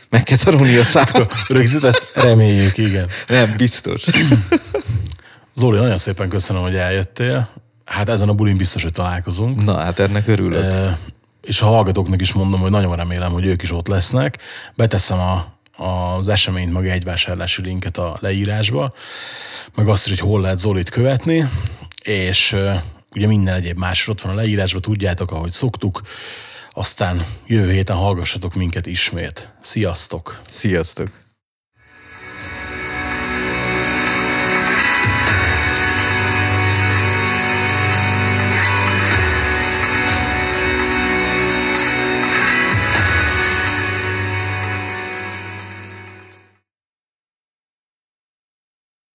[SPEAKER 3] meg kell tanulni a számot.
[SPEAKER 2] Rögzít lesz? Reméljük, igen.
[SPEAKER 3] Nem, biztos.
[SPEAKER 2] Zoli, nagyon szépen köszönöm, hogy eljöttél. Hát ezen a bulin biztos, hogy találkozunk.
[SPEAKER 3] Na, hát ennek örülök.
[SPEAKER 2] És a hallgatóknak is mondom, hogy nagyon remélem, hogy ők is ott lesznek. Beteszem a, az eseményt, meg egy vásárlási linket a leírásba, meg azt hogy hol lehet Zolit követni, és ugye minden egyéb más ott van a leírásban, tudjátok, ahogy szoktuk. Aztán jövő héten hallgassatok minket ismét. Sziasztok!
[SPEAKER 3] Sziasztok!